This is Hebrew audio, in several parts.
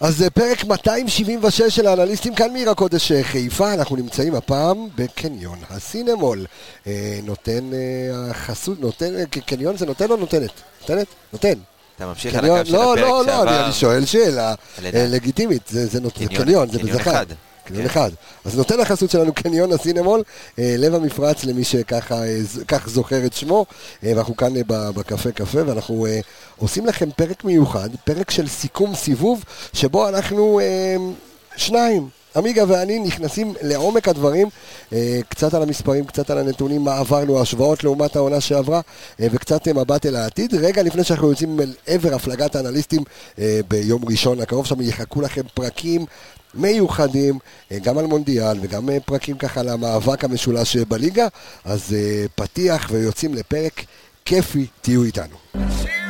אז זה פרק 276 של האנליסטים כאן מעיר הקודש אה, חיפה, אנחנו נמצאים הפעם בקניון הסינמול. אה, נותן אה, החסות, נותן, אה, קניון זה נותן או נותנת? נותנת? נותן. אתה ממשיך על קניון, הקו של לא, הפרק לא, לא, שעבר. אני, שואל שאלה. אה, לגיטימית, זה, זה, נות- זה קניון- קניון, זה קניון בזכר. קניון. אחד. אז נותן החסות שלנו קניון הסינמול, אה, לב המפרץ למי שככה אה, זוכר את שמו, אה, ואנחנו כאן בקפה קפה, ואנחנו עושים לכם פרק מיוחד, פרק של סיכום סיבוב, שבו אנחנו שניים. עמיגה ואני נכנסים לעומק הדברים, קצת על המספרים, קצת על הנתונים, מה עברנו, השוואות לעומת העונה שעברה, וקצת מבט אל העתיד. רגע לפני שאנחנו יוצאים אל עבר הפלגת האנליסטים ביום ראשון הקרוב, שם יחכו לכם פרקים מיוחדים, אה, גם על מונדיאל וגם אה, פרקים ככה למאבק המשולש אה, בליגה. אז פתיח ויוצאים לפרק כיפי, תהיו איתנו. השיר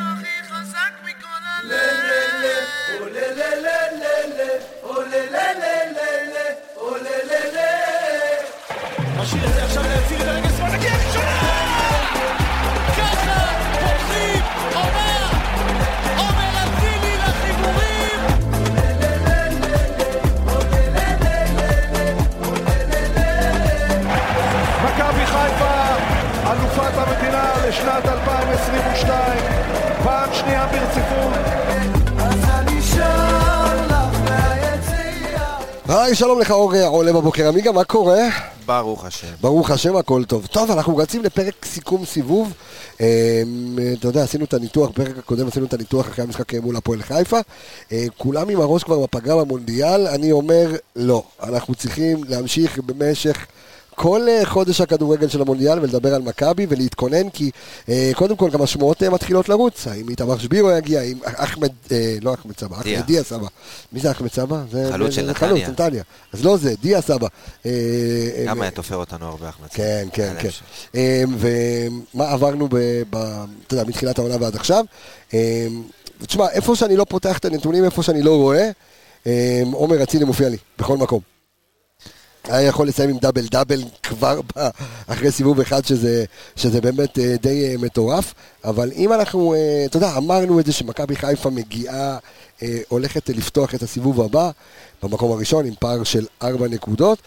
היי, שלום לך אור עולה בבוקר. עמיגה, מה קורה? ברוך השם. ברוך השם, הכל טוב. טוב, אנחנו רצים לפרק סיכום סיבוב. אמ, אתה יודע, עשינו את הניתוח, בפרק הקודם עשינו את הניתוח אחרי המשחק מול הפועל חיפה. אה, כולם עם הראש כבר בפגרה במונדיאל, אני אומר, לא. אנחנו צריכים להמשיך במשך... כל אה, חודש הכדורגל של המונדיאל ולדבר על מכבי ולהתכונן כי אה, קודם כל גם השמועות אה, מתחילות לרוץ האם איתמר שבירו יגיע, האם אחמד, לא אחמד סבא. אחמד דיה סבא מי זה אחמד סבא? זה- חלוץ של נתניה. חלוץ, נתניה אז לא זה, דיה סבא גם היה תופר אותנו הרבה החמצה. כן, כן, כן. אמ, ומה עברנו, אתה יודע, מתחילת העונה ועד עכשיו. תשמע, איפה שאני לא פותח את הנתונים, איפה שאני לא רואה, עומר אצילי מופיע לי, בכל מקום. היה יכול לסיים עם דאבל דאבל כבר אחרי סיבוב אחד, שזה, שזה באמת אה, די אה, מטורף. אבל אם אנחנו, אה, אתה יודע, אמרנו את זה שמכבי חיפה מגיעה, הולכת לפתוח את הסיבוב הבא, במקום הראשון, עם פער של ארבע נקודות.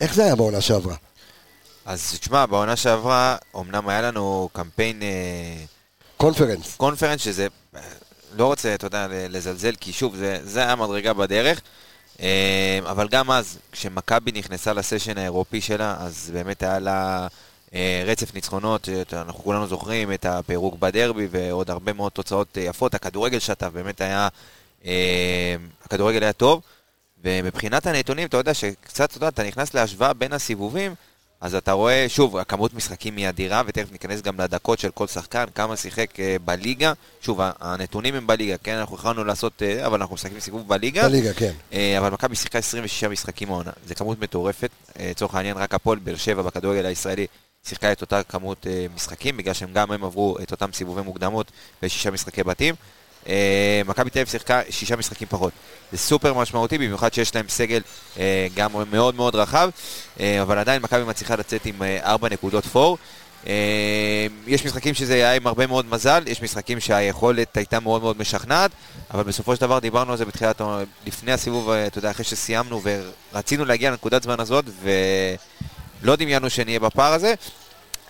איך זה היה בעונה שעברה? אז תשמע, בעונה שעברה, אמנם היה לנו קמפיין קונפרנס. קונפרנס, שזה, לא רוצה, אתה יודע, לזלזל, כי שוב, זה, זה היה מדרגה בדרך. אה, אבל גם אז, כשמכבי נכנסה לסשן האירופי שלה, אז באמת היה לה אה, רצף ניצחונות, אנחנו כולנו זוכרים את הפירוק בדרבי ועוד הרבה מאוד תוצאות אה, יפות. הכדורגל שטף באמת היה, אה, הכדורגל היה טוב. ומבחינת הנתונים, אתה יודע שקצת, אתה יודע, אתה נכנס להשוואה בין הסיבובים, אז אתה רואה, שוב, הכמות משחקים היא אדירה, ותכף ניכנס גם לדקות של כל שחקן, כמה שיחק אה, בליגה. שוב, הנתונים הם בליגה, כן? אנחנו יכולנו לעשות, אה, אבל אנחנו משחקים סיבוב בליגה. בליגה, כן. אה, אבל מכבי שיחקה 26 משחקים העונה, זו כמות מטורפת. לצורך העניין, רק הפועל באר שבע בכדורגל הישראלי שיחקה את אותה כמות משחקים, בגלל שהם גם הם עברו את אותם סיבובי מוקדמות בשישה משחקי בתים. אה, מכבי תל אביב שיחקה שישה משחקים פחות. זה סופר משמעותי, במיוחד שיש להם סגל אה, גם מאוד מאוד רחב, אה, אבל עדיין מכבי מצליחה לצאת עם אה, ארבע נקודות פור. אה, יש משחקים שזה היה עם הרבה מאוד מזל, יש משחקים שהיכולת הייתה מאוד מאוד משכנעת, אבל בסופו של דבר דיברנו על זה בתחילת, לפני הסיבוב, אה, אתה יודע, אחרי שסיימנו ורצינו להגיע לנקודת זמן הזאת, ולא דמיינו שנהיה בפער הזה.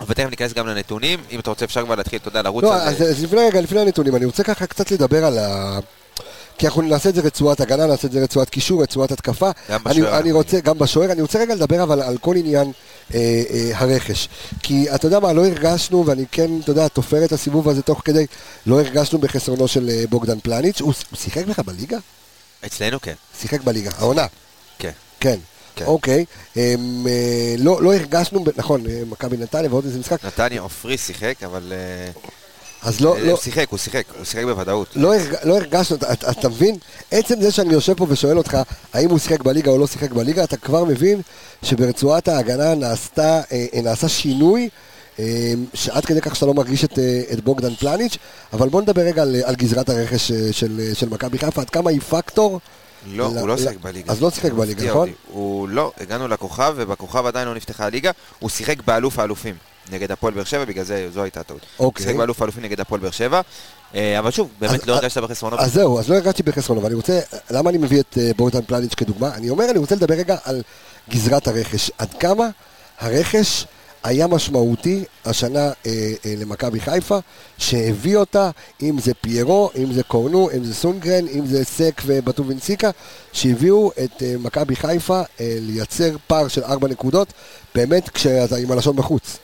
ותכף ניכנס גם לנתונים, אם אתה רוצה אפשר כבר להתחיל, אתה יודע, לרוץ לא, על אז. אז לפני רגע, לפני הנתונים, אני רוצה ככה קצת לדבר על ה... כי אנחנו נעשה את זה רצועת הגנה, נעשה את זה רצועת קישור, רצועת התקפה. גם אני, בשוער. אני רוצה, גם בשוער, אני רוצה רגע לדבר אבל על כל עניין אה, אה, הרכש. כי אתה יודע מה, לא הרגשנו, ואני כן, אתה יודע, תופר את הסיבוב הזה תוך כדי, לא הרגשנו בחסרונו של אה, בוגדן פלניץ'. הוא, הוא שיחק לך בליגה? אצלנו כן, שיחק בליגה, העונה. כן. כן. כן. אוקיי, הם, אה, לא, לא הרגשנו, נכון, אה, מכבי נתניה ועוד איזה משחק, נתניה עופרי שיחק, אבל... אה, אז לא, לא, הוא שיחק, הוא שיחק, הוא שיחק בוודאות. לא, הרג, לא הרגשנו, אתה, אתה, מבין? עצם זה שאני יושב פה ושואל אותך האם הוא שיחק בליגה או לא שיחק בליגה, אתה כבר מבין שברצועת ההגנה נעשתה, נעשה שינוי, שעד כדי כך שאתה לא מרגיש את, את בוגדן פלניץ', אבל בוא נדבר רגע על, על גזרת הרכש של, של מכבי חיפה, עד כמה היא פקטור לא, ל- הוא לא שיחק בליגה. אז לא שיחק בליגה, נכון? הוא לא, הגענו לכוכב, ובכוכב עדיין לא נפתחה הליגה. הוא שיחק באלוף האלופים נגד הפועל באר שבע, בגלל זה זו הייתה הטעות. אוקיי. שיחק באלוף האלופים נגד הפועל באר שבע. אה, אבל שוב, באמת לא הרגשת בחסרונות. אז זהו, אז לא הרגשתי בחסרונו, ואני רוצה, למה אני מביא את אה, בורטן פלניץ' כדוגמה? אני אומר, אני רוצה לדבר רגע על גזרת הרכש. עד כמה הרכש היה משמעותי השנה אה, אה, למכבי חיפה, שהביא אותה, אם זה פיירו, אם זה קורנו, אם זה סונגרן, אם זה סק ובטובינסיקה, שהביאו את אה, מכבי חיפה אה, לייצר פער של ארבע נקודות, באמת כשאתה עם הלשון בחוץ.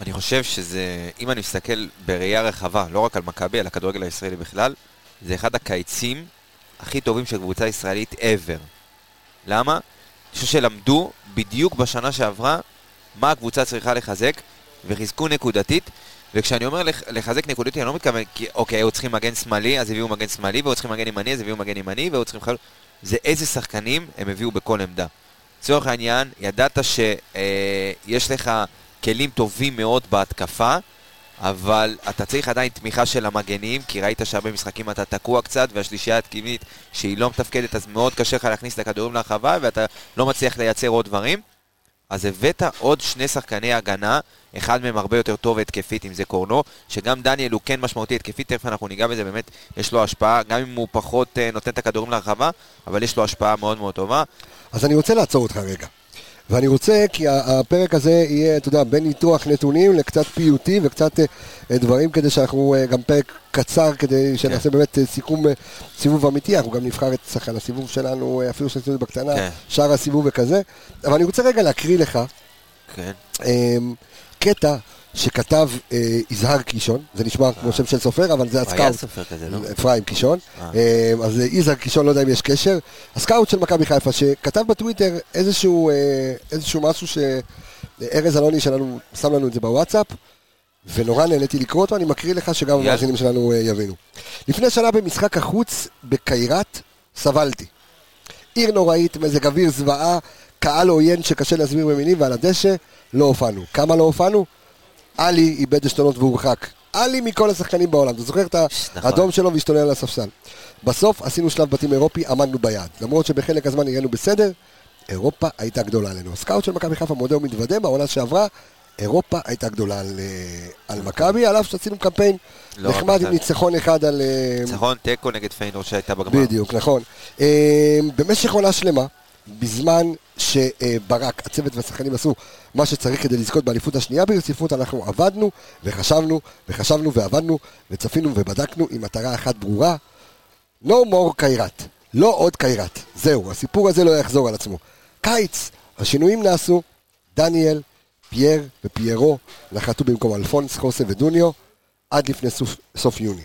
אני חושב שזה, אם אני מסתכל בראייה רחבה, לא רק על מכבי, על הכדורגל הישראלי בכלל, זה אחד הקיצים הכי טובים של קבוצה ישראלית ever. למה? אני חושב שלמדו בדיוק בשנה שעברה מה הקבוצה צריכה לחזק, וחיזקו נקודתית. וכשאני אומר לח- לחזק נקודתית, אני לא מתכוון, כי אוקיי, היו צריכים מגן שמאלי, אז הביאו מגן שמאלי, והיו צריכים מגן ימני, אז הביאו מגן ימני, והיו צריכים חלוץ. זה איזה שחקנים הם הביאו בכל עמדה. לצורך העניין, ידעת שיש לך כלים טובים מאוד בהתקפה, אבל אתה צריך עדיין תמיכה של המגנים, כי ראית שהרבה משחקים אתה תקוע קצת, והשלישייה התקימית שהיא לא מתפקדת, אז מאוד קשה לך להכניס את הכדורים לרחבה, ואתה לא מצליח לייצר עוד דברים. אז הבאת עוד שני שחקני הגנה, אחד מהם הרבה יותר טוב התקפית, אם זה קורנו, שגם דניאל הוא כן משמעותי התקפית, תכף אנחנו ניגע בזה, באמת יש לו השפעה, גם אם הוא פחות אה, נותן את הכדורים לרחבה, אבל יש לו השפעה מאוד מאוד טובה. אז אני רוצה לעצור אותך רגע. ואני רוצה, כי הפרק הזה יהיה, אתה יודע, בין ניתוח נתונים לקצת פיוטי וקצת אה, דברים כדי שאנחנו, אה, גם פרק קצר כדי שנעשה באמת אה, סיכום סיבוב אמיתי, אנחנו גם נבחר את שחקן הסיבוב שלנו, אפילו שעשינו בקטנה, כן. שאר הסיבוב וכזה. אבל אני רוצה רגע להקריא לך כן. קטע שכתב אה, יזהר קישון, זה נשמע כמו שם של סופר, אבל זה הוא היה הסקאוט. סופר כזה, לא? אפרים קישון. אה. אה, אז אה, יזהר קישון, לא יודע אם יש קשר. הסקאוט של מכבי חיפה, שכתב בטוויטר איזשהו, אה, איזשהו משהו שארז אלוני שלנו שם לנו את זה בוואטסאפ, ונורא נהניתי לקרוא אותו, אני מקריא לך שגם. המאזינים שלנו אה, יבינו. לפני שנה במשחק החוץ בקיירת, סבלתי. עיר נוראית, מזג אוויר זוועה, קהל עוין שקשה להסביר במילים, ועל הדשא לא הופענו. כמה לא הופענו? עלי איבד עשתונות והורחק. עלי מכל השחקנים בעולם. אתה זוכר את נכון. האדום שלו והשתולל על הספסל. בסוף עשינו שלב בתים אירופי, עמדנו ביעד. למרות שבחלק הזמן נראינו בסדר, אירופה הייתה גדולה עלינו. הסקאוט של מכבי חיפה מודה ומתוודה, בעונה שעברה, אירופה הייתה גדולה על, אה, על מכבי, על אף שעשינו קמפיין לא, נחמד עם ניצחון אחד על... אה, ניצחון תיקו נגד פיינור שהייתה בגמר. בדיוק, נכון. אה, במשך עונה שלמה, בזמן שברק, הצוות והשחקנים עשו מה שצריך כדי לזכות באליפות השנייה ברציפות, אנחנו עבדנו וחשבנו וחשבנו ועבדנו וצפינו ובדקנו עם מטרה אחת ברורה, no more קיירת. לא עוד קיירת. זהו, הסיפור הזה לא יחזור על עצמו. קיץ, השינויים נעשו, דניאל, פייר ופיירו נחתו במקום אלפונס, חוסה ודוניו עד לפני סוף, סוף יוני.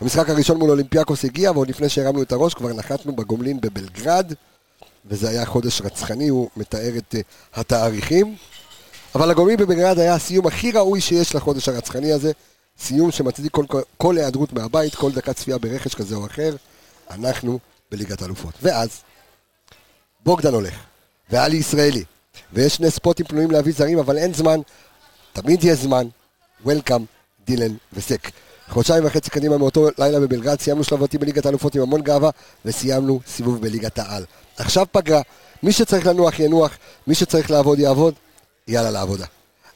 המשחק הראשון מול אולימפיאקוס הגיע, ועוד לפני שהרמנו את הראש כבר נחתנו בגומלין בבלגרד, וזה היה חודש רצחני, הוא מתאר את אה, התאריכים. אבל הגומלין בבלגרד היה הסיום הכי ראוי שיש לחודש הרצחני הזה, סיום שמצדיק כל, כל, כל היעדרות מהבית, כל דקת צפייה ברכש כזה או אחר, אנחנו בליגת האלופות. ואז, בוגדן הולך, ועלי ישראלי, ויש שני ספוטים פנויים להביא זרים, אבל אין זמן, תמיד יש זמן, welcome, דילן וסק. חודשיים וחצי קדימה מאותו לילה בבלגרד, סיימנו שלב בתים בליגת האלופות עם המון גאווה, וסיימנו סיבוב בליגת העל. עכשיו פגרה, מי שצריך לנוח ינוח, מי שצריך לעבוד יעבוד, יאללה לעבודה.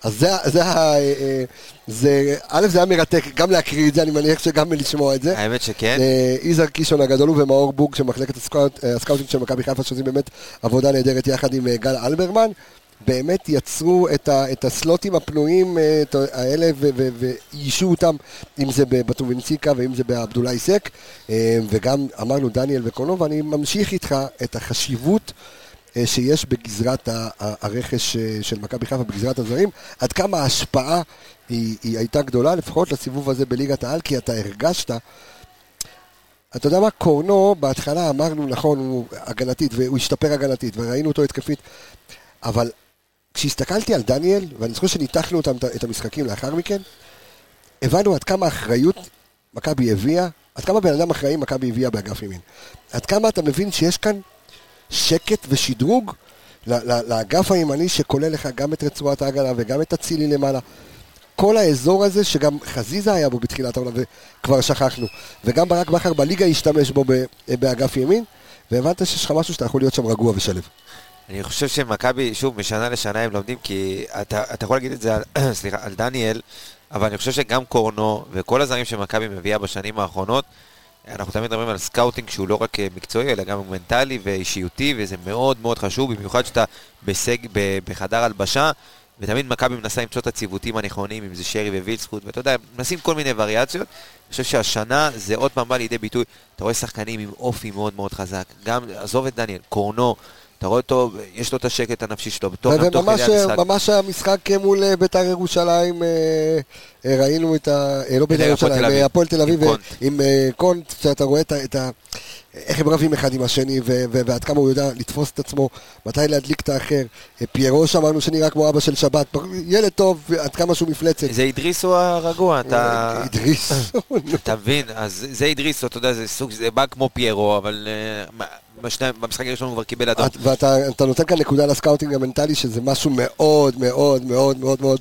אז זה, זה, ה- אה, אה, זה, א', זה היה מרתק, גם להקריא את זה, אני מניח שגם לשמוע את זה. האמת שכן. אה, יזהר קישון הגדול הוא ומאור בוג של מחלקת הסקאוט- הסקאוטינג של מכבי חיפה שעושים באמת עבודה נהדרת יחד עם גל אלברמן. באמת יצרו את, ה, את הסלוטים הפנויים אה, את האלה ואיישו אותם, אם זה בטובינציקה ואם זה בעבדולאי סק. אה, וגם אמרנו דניאל וקונו, ואני ממשיך איתך את החשיבות אה, שיש בגזרת הרכש של מכבי חיפה, בגזרת הזרים, עד כמה ההשפעה היא, היא הייתה גדולה, לפחות לסיבוב הזה בליגת העל, כי אתה הרגשת. אתה יודע מה, קורנו, בהתחלה אמרנו, נכון, הוא הגנתית, והוא השתפר הגנתית, וראינו אותו התקפית, אבל כשהסתכלתי על דניאל, ואני זוכר שניתחנו אותם, את המשחקים לאחר מכן, הבנו עד כמה אחריות מכבי הביאה, עד כמה בן אדם אחראי מכבי הביאה באגף ימין. עד כמה אתה מבין שיש כאן שקט ושדרוג לאגף הימני שכולל לך גם את רצועת ההגנה וגם את אצילי למעלה. כל האזור הזה שגם חזיזה היה בו בתחילת העונה וכבר שכחנו. וגם ברק בכר בליגה השתמש בו באגף ימין. והבנת שיש לך משהו שאתה יכול להיות שם רגוע ושלב. אני חושב שמכבי, שוב, משנה לשנה הם לומדים, כי אתה, אתה יכול להגיד את זה על, סליחה, על דניאל, אבל אני חושב שגם קורנו וכל הזרים שמכבי מביאה בשנים האחרונות, אנחנו תמיד מדברים על סקאוטינג שהוא לא רק אה, מקצועי, אלא גם מנטלי ואישיותי, וזה מאוד מאוד חשוב, במיוחד שאתה בסג, ב, בחדר הלבשה, ותמיד מכבי מנסה למצוא את הציוותים הנכונים, אם זה שרי ווילדסחוט, ואתה יודע, מנסים כל מיני וריאציות. אני חושב שהשנה זה עוד פעם בא לידי ביטוי, אתה רואה שחקנים עם אופי מאוד מאוד חזק, גם, עזוב את דניאל, קורנו, אתה רואה אותו, יש לו את השקט הנפשי שלו, בתוך, וממש כדי המשחק. ממש המשחק מול אה, בית"ר ירושלים, אה, אה, ראינו את ה... אה, לא בית"ר ירושלים. אה, הפועל תל אביב, עם אה, אה, קונט, שאתה רואה את ה... איך הם רבים אחד עם השני, ו- ו- ועד כמה הוא יודע לתפוס את עצמו, מתי להדליק את האחר. פיירו שמענו שנראה כמו אבא של שבת, ילד טוב, עד כמה שהוא מפלצת. זה אידריסו הרגוע, אתה... אה, אידריס. אתה מבין? אז זה אידריסו, אתה יודע, זה סוג, זה בא כמו פיירו, אבל אה, במשחק הראשון הוא כבר קיבל אדום. את- ואתה אתה נותן כאן נקודה לסקאוטינג המנטלי, שזה משהו מאוד מאוד מאוד מאוד מאוד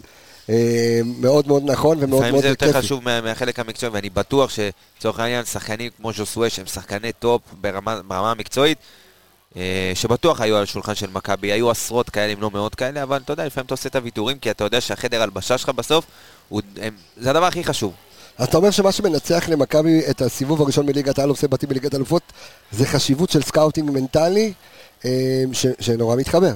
מאוד מאוד נכון ומאוד לפעמים מאוד זה יותר כיפי. חשוב מה- מהחלק המקצועי, ואני בטוח שלצורך העניין שחקנים כמו ז'וסואה, שהם שחקני טופ ברמה ברמה המקצועית, אה, שבטוח היו על השולחן של מכבי, היו עשרות כאלה אם לא מאות כאלה, אבל אתה יודע, לפעמים אתה עושה את הוויתורים, כי אתה יודע שהחדר הלבשה שלך בסוף, הוא- הם- זה הדבר הכי חשוב. אז אתה אומר שמה שמנצח למכבי את הסיבוב הראשון בליגת העל עושה בתים בליגת אלופות, זה חשיבות של סקאוטינג מנטלי, אה, ש- שנורא מתחבר.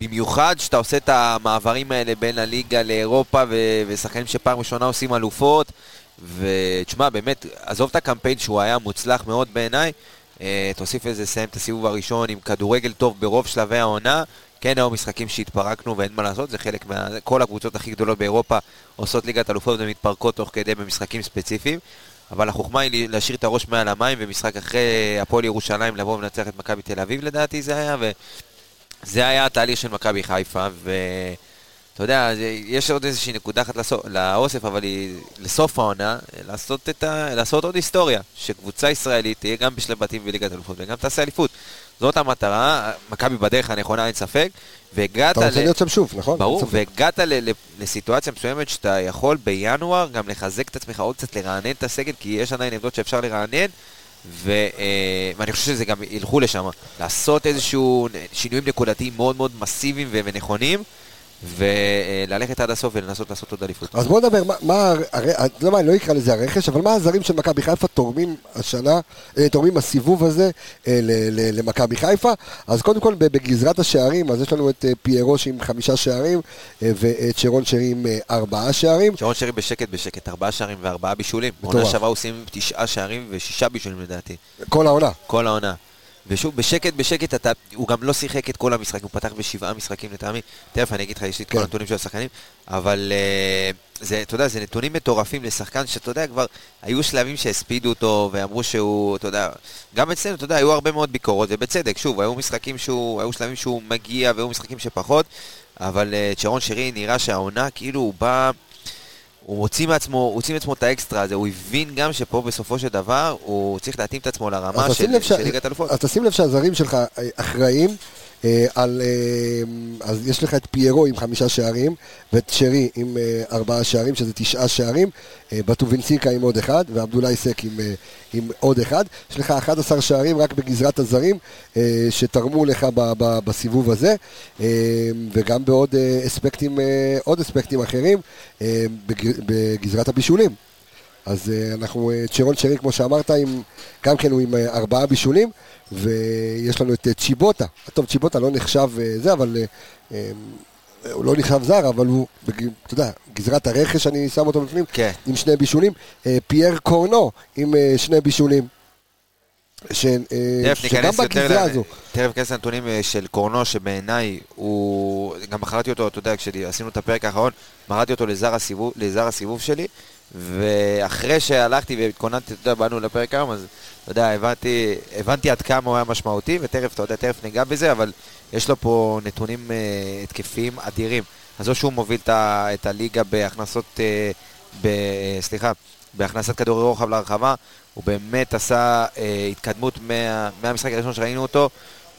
במיוחד שאתה עושה את המעברים האלה בין הליגה לאירופה ו- ושחקנים שפעם ראשונה עושים אלופות. ותשמע באמת עזוב את הקמפיין שהוא היה מוצלח מאוד בעיניי אה, תוסיף לזה לסיים את הסיבוב הראשון עם כדורגל טוב ברוב שלבי העונה. כן היו משחקים שהתפרקנו ואין מה לעשות זה חלק מה... כל הקבוצות הכי גדולות באירופה עושות ליגת אלופות ומתפרקות תוך כדי במשחקים ספציפיים. אבל החוכמה היא להשאיר את הראש מעל המים ומשחק אחרי הפועל ירושלים לבוא ולנצח את מכבי תל אביב לדעתי זה היה ו... זה היה התהליך של מכבי חיפה, ואתה יודע, יש עוד איזושהי נקודה אחת לסוף, לאוסף, אבל היא לסוף העונה, לעשות, ה, לעשות עוד היסטוריה, שקבוצה ישראלית תהיה גם בשלב בתים בליגת אלופות וגם תעשה אליפות. זאת המטרה, מכבי בדרך הנכונה, אין ספק, והגעת אתה רוצה ל... להיות שם שוב, נכון? ברור. והגעת ל- ל- לסיטואציה מסוימת שאתה יכול בינואר גם לחזק את עצמך עוד קצת, לרענן את הסגל, כי יש עדיין עמדות שאפשר לרענן, ו, אה, ואני חושב שזה גם ילכו לשם, לעשות איזשהו שינויים נקודתיים מאוד מאוד מסיביים ונכונים, וללכת עד הסוף ולנסות לעשות עוד אליפות. אז בוא נדבר, מה, מה, הר- אתה יודע מה, אני לא אקרא לזה הרכש, אבל מה הזרים של מכבי חיפה תורמים השנה, אה, תורמים הסיבוב הזה אה, למכבי חיפה? אז קודם כל בגזרת השערים, אז יש לנו את אה, פיירוש עם חמישה שערים, ואת שרון שרי עם ארבעה שערים. שרון שרי בשקט בשקט, ארבעה שערים וארבעה בישולים. עונה שעברה סיים תשעה שערים ושישה בישולים לדעתי. כל העונה. כל העונה. ושוב, בשקט בשקט, אתה, הוא גם לא שיחק את כל המשחק, הוא פתח בשבעה משחקים לטעמי. תכף אני אגיד לך, יש לי את כל כן. הנתונים של השחקנים, אבל uh, זה, אתה יודע, זה נתונים מטורפים לשחקן שאתה יודע, כבר היו שלבים שהספידו אותו ואמרו שהוא, אתה יודע, גם אצלנו, אתה יודע, היו הרבה מאוד ביקורות, ובצדק, שוב, היו משחקים שהוא, היו שלבים שהוא מגיע והיו משחקים שפחות, אבל uh, צ'רון שרי נראה שהעונה, כאילו הוא בא... הוא הוציא מעצמו, הוא הוציא מעצמו את האקסטרה הזה, הוא הבין גם שפה בסופו של דבר הוא צריך להתאים את עצמו לרמה של, של ליגת אלופות. אז תשים לב שהזרים שלך אחראים על... אה, אז יש לך את פיירו עם חמישה שערים, ואת שרי עם אה, ארבעה שערים, שזה תשעה שערים, אה, בטובינסיקה עם עוד אחד, ועבדולאי סק עם, אה, עם עוד אחד. יש לך 11 שערים רק בגזרת הזרים, אה, שתרמו לך ב, ב, בסיבוב הזה, אה, וגם בעוד אה, אספקטים, אה, אספקטים אחרים, אה, בג, בגזרת הבישולים. אז אה, אנחנו, אה, צ'רון שרי, כמו שאמרת, עם, גם כן הוא עם אה, ארבעה בישולים, ויש לנו את אה, צ'יבוטה. טוב, צ'יבוטה לא נחשב אה, זה, אבל... אה, אה, הוא לא נחשב זר, אבל הוא, אתה יודע, גזרת הרכש, אני שם אותו בפנים, כן. עם שני בישולים. אה, פייר קורנו עם אה, שני בישולים. ש, אה, שגם בגזרה הזו. תכף ניכנס לנתונים אה, של קורנו, שבעיניי הוא, גם בחרתי אותו, אתה יודע, כשעשינו את הפרק האחרון, בחרתי אותו לזר הסיבוב, לזר הסיבוב שלי, ואחרי שהלכתי והתכוננתי, אתה יודע, באנו לפרק היום, אז אתה יודע, הבנתי, הבנתי עד כמה הוא היה משמעותי, ותכף, אתה יודע, תכף ניגע בזה, אבל יש לו פה נתונים אה, התקפיים אדירים. אז או שהוא מוביל את, ה, את הליגה בהכנסות, אה, ב, סליחה, בהכנסת כדורי רוחב להרחבה, הוא באמת עשה אה, התקדמות מה, מהמשחק הראשון שראינו אותו.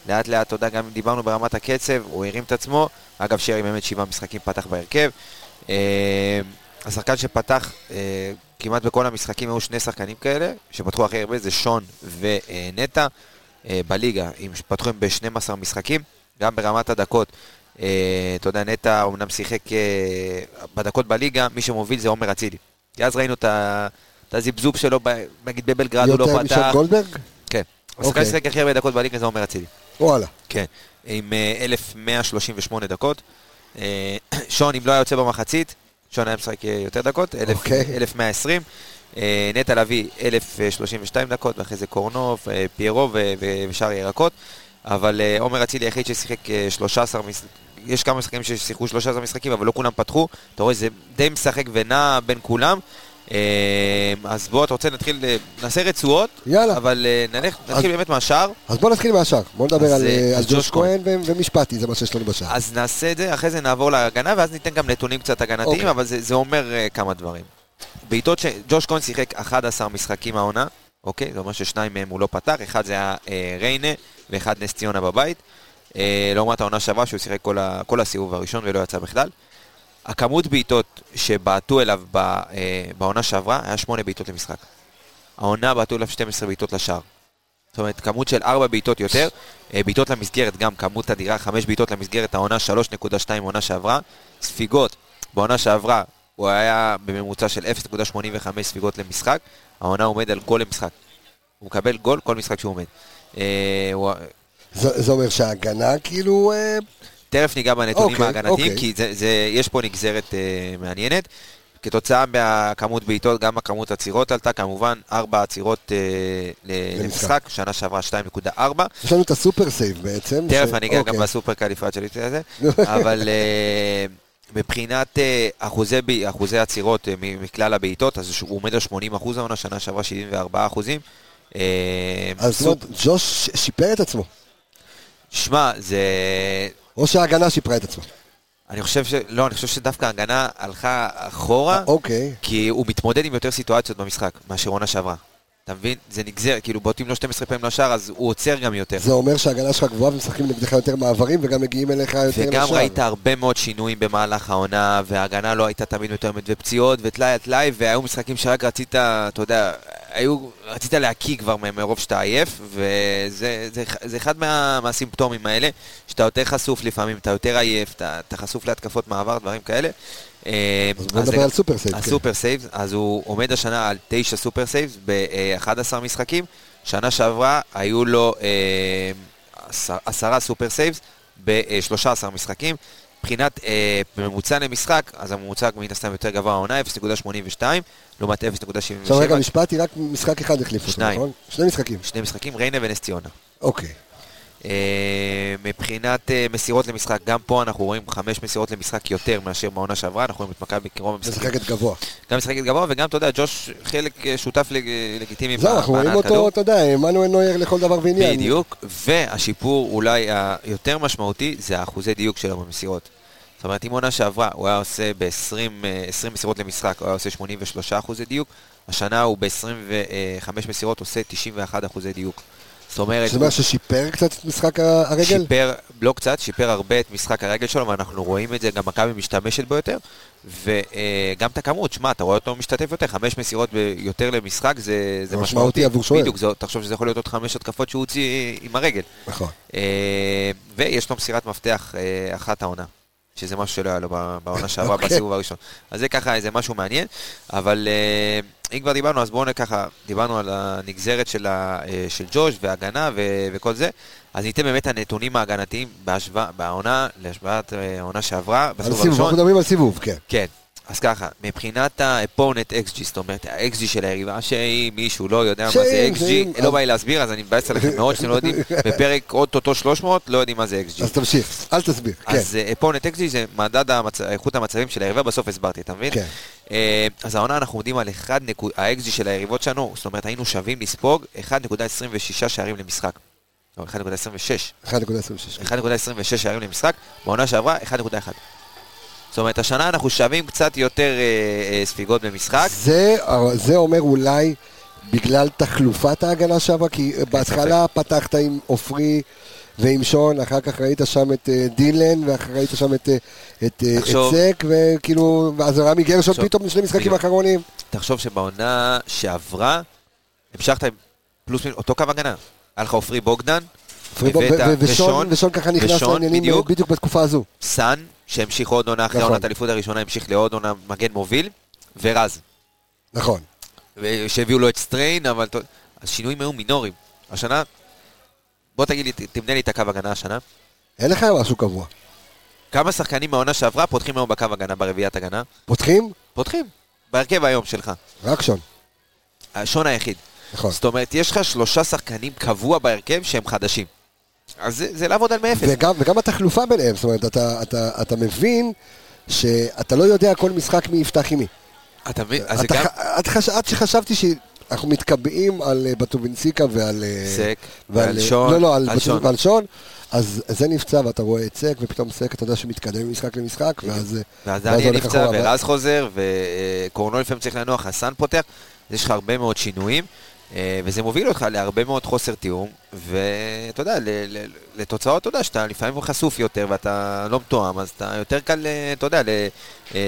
לאט לאט, אתה יודע, גם אם דיברנו ברמת הקצב, הוא הרים את עצמו. אגב, שרי באמת שבעה משחקים פתח בהרכב. אה, השחקן שפתח אה, כמעט בכל המשחקים היו שני שחקנים כאלה, שפתחו הכי הרבה, זה שון ונטע. אה, בליגה, אם פתחו הם ב-12 משחקים, גם ברמת הדקות. אה, אתה יודע, נטע אמנם שיחק אה, בדקות בליגה, מי שמוביל זה עומר אצילי. כי אז ראינו את ה- את הזיבזוב שלו, נגיד בבלגרד הוא לא יותר משון פתח. גולדברג? כן. השחקן אוקיי. ששיחק הכי הרבה דקות בליגה זה עומר אצילי. וואלה. כן. עם אה, 1,138 דקות. אה, שון, אם לא היה יוצא במחצית, שון היה משחק אה, יותר דקות, 1,000 אוקיי. 1,120. אה, נטע לביא, 1,032 דקות, ואחרי זה קורנוב, אה, פיירו ושאר ירקות. אבל עומר אצילי היחיד ששיחק אה, 13 משחקים. יש כמה משחקים ששיחקו 13 משחקים, אבל לא כולם פתחו. אתה רואה, זה די משחק ונע בין כולם. אה, אז בוא, אתה רוצה נתחיל, אה, נעשה רצועות, יאללה. אבל אה, נלך, נתחיל באמת מהשאר. אז בוא נתחיל מהשאר. בוא נדבר אז, על, על ג'וש כהן. ומשפטי, זה מה שיש לנו בשער. אז נעשה את זה, אחרי זה נעבור להגנה, ואז ניתן גם נתונים קצת הגנתיים, אוקיי. אבל זה, זה אומר uh, כמה דברים. בעיטות שג'וש כהן שיחק 11 משחקים העונה, אוקיי? זה אומר ששניים מהם הוא לא פתח, אחד זה היה uh, ריינה ואחד נס ציונה בבית, uh, לעומת העונה שעברה שהוא שיחק כל, ה, כל הסיבוב הראשון ולא יצא בכלל. הכמות בעיטות שבעטו אליו ב, uh, בעונה שעברה היה 8 בעיטות למשחק. העונה בעטו אליו 12 בעיטות לשער. זאת אומרת, כמות של 4 בעיטות יותר, אה, בעיטות למסגרת גם כמות אדירה, 5 בעיטות למסגרת, העונה 3.2 עונה שעברה, ספיגות, בעונה שעברה הוא היה בממוצע של 0.85 ספיגות למשחק, העונה עומד על גול למשחק. הוא מקבל גול כל משחק שהוא עומד. אה, הוא- זה אומר שההגנה כאילו... תכף ניגע בנתונים אוקיי, ההגנתיים, אוקיי. כי זה, זה, יש פה נגזרת אה, מעניינת. כתוצאה מהכמות בעיטות, גם הכמות עצירות עלתה, כמובן, 4 עצירות אה, ל- למשחק. שנה שעברה 2.4. יש לנו את ה super save בעצם. תכף ש- אני אגע גם אוקיי. בסופר קליפרצ'ליטי הזה, אבל אה, מבחינת אה, אחוזי ב- אחוזי עצירות אה, מכלל הבעיטות, אז הוא עומד על 80 אחוז העונה, שנה שעברה 74 אחוזים. אה, אז זאת אומרת, ג'וש שיפר את עצמו. שמע, זה... או שההגנה שיפרה את עצמה. אני חושב ש... לא, אני חושב שדווקא ההגנה הלכה אחורה, אוקיי. כי הוא מתמודד עם יותר סיטואציות במשחק מאשר עונה שעברה. אתה מבין? זה נגזר, כאילו בועטים לו 12 פעמים לשער, אז הוא עוצר גם יותר. זה אומר שההגנה שלך גבוהה ומשחקים נגדך יותר מעברים וגם מגיעים אליך יותר לשער. וגם ראית הרבה מאוד שינויים במהלך העונה, וההגנה לא הייתה תמיד מתואמת, ופציעות, וטלאי על טלאי, והיו משחקים שרק רצית, אתה יודע, היו, רצית להקיא כבר מרוב שאתה עייף, וזה זה, זה אחד מה, מהסימפטומים האלה, שאתה יותר חשוף לפעמים, אתה יותר עייף, אתה, אתה חשוף להתקפות מעבר, דברים כאלה. אה, אז בוא נדבר על super save. כן. ה super saves, אז הוא עומד השנה על תשע super saves ב-11 משחקים. שנה שעברה היו לו אה, עשר- עשרה super saves ב-13 משחקים. מבחינת אה, ממוצע למשחק, אז הממוצע מן הסתם יותר גבוה העונה, 0.82, לעומת 0.77. עכשיו רגע, משפטי, רק משחק אחד החליף אותו. נכון? שני משחקים. שני משחקים, ריינה ונס ציונה. אוקיי. אה, מבחינת אה, מסירות למשחק, גם פה אנחנו רואים חמש מסירות למשחק יותר מאשר בעונה שעברה, אנחנו רואים את מכבי קרוב במשחקים משחקת גבוה. גם משחקת גבוה, וגם, אתה יודע, ג'וש חלק אה, שותף לג... לגיטימי זהו, אנחנו רואים אותו. אתה יודע, עמנואל נויר לכל דבר ועניין. בדיוק, והשיפור אולי היותר משמעותי זה האחוזי דיוק שלו במסירות. זאת אומרת, אם עונה שעברה הוא היה עושה ב-20 מסירות למשחק, הוא היה עושה 83 אחוזי דיוק, השנה הוא ב-25 מסירות עושה 91 אחוזי דיוק. זאת אומרת, זאת אומרת ששיפר קצת את משחק הרגל? שיפר, לא קצת, שיפר הרבה את משחק הרגל שלו, ואנחנו רואים את זה, גם מכבי משתמשת בו יותר, וגם את הכמות, שמע, אתה רואה אותו משתתף יותר, חמש מסירות יותר למשחק, זה, זה משמעותי. עבור שוער. בדיוק, זה, תחשוב שזה יכול להיות עוד חמש התקפות שהוא הוציא עם הרגל. נכון. אה, ויש לו מסירת מפתח אה, אחת העונה. שזה משהו שלא היה לו בעונה שעברה אוקיי. בסיבוב הראשון. אז זה ככה איזה משהו מעניין, אבל אה, אם כבר דיברנו, אז בואו ככה, דיברנו על הנגזרת של, ה, אה, של ג'וש והגנה ו, וכל זה, אז ניתן באמת הנתונים ההגנתיים בהשוואה, בעונה, להשוואת אה, העונה שעברה, בסיבוב סיבוב, הראשון. אנחנו מדברים על סיבוב, כן. כן, אז ככה, מבחינת ה-opponent XG, זאת אומרת, ה-XG של היריבה, שאם מישהו לא יודע מה זה XG, שאם, לא בא לי להסביר, אז אני מבאס עליכם מאוד שאתם לא יודעים, בפרק אוטוטו 300, לא יודעים מה זה XG. אז תמשיך, אל תסביר, כן. אז אה, opponent XG זה מדד איכות המצבים של היריבה, בסוף הסברתי, אתה מבין? כן. אה, אז העונה אנחנו עומדים על 1, ה-XG של היריבות שלנו, זאת אומרת היינו שווים לספוג 1.26 שערים למשחק. לא, 1.26. 1.26. 1.26 שערים למשחק, בעונה שעברה 1.1. זאת אומרת, השנה אנחנו שווים קצת יותר אה, אה, ספיגות במשחק. זה, זה אומר אולי בגלל תחלופת ההגנה שעברה, כי בהתחלה פתחת עם עופרי ועם שון, אחר כך ראית שם את אה, דילן, ואחר ראית שם את, אה, את, אה, את תחשוב- סק, וכאילו, אז רמי גרשון תחשוב- פתאום בשני משחקים. האחרונים. תחשוב שבעונה שעברה, המשכת עם פלוס מינוס אותו קו הגנה. היה לך עופרי בוגדן, הבאת- ושון, ככה נכנס לעניינים. בדיוק בתקופה הזו. סאן, שהמשיך עוד עונה אחרי נכון. עונת האליפות הראשונה, המשיך לעוד עונה מגן מוביל, ורז. נכון. שהביאו לו את סטריין, אבל השינויים היו מינוריים. השנה, בוא תגיד לי, תמנה לי את הקו הגנה השנה. אין לך משהו קבוע. כמה שחקנים מהעונה שעברה פותחים היום בקו הגנה, ברביעיית הגנה? פותחים? פותחים. בהרכב היום שלך. רק שון. השון היחיד. נכון. זאת אומרת, יש לך שלושה שחקנים קבוע בהרכב שהם חדשים. אז זה, זה לעבוד על מאפס. וגם, וגם התחלופה ביניהם, זאת אומרת, אתה, אתה, אתה מבין שאתה לא יודע כל משחק מי יפתח עם מי. אתה מבין? אז זה אתה גם... ח- עד, חש... עד שחשבתי שאנחנו מתקבעים על אה, בטובינסיקה ועל... אה, סק, ועל ועל אה, שון, לא, לא, על, על שון. ועל שון. אז זה נפצע ואתה רואה את סק, ופתאום סק, אתה יודע שהוא מתקדם ממשחק למשחק, ואז... ואז ואז דניאל נפצע. ורז חוזר, וקורנו לפעמים צריך לנוח, חסן פותח. יש לך הרבה מאוד שינויים, וזה מוביל אותך להרבה מאוד חוסר תיאום, ואתה יודע, לתוצאות, אתה יודע, שאתה לפעמים חשוף יותר ואתה לא מתואם, אז אתה יותר קל, אה, אתה יודע, אה,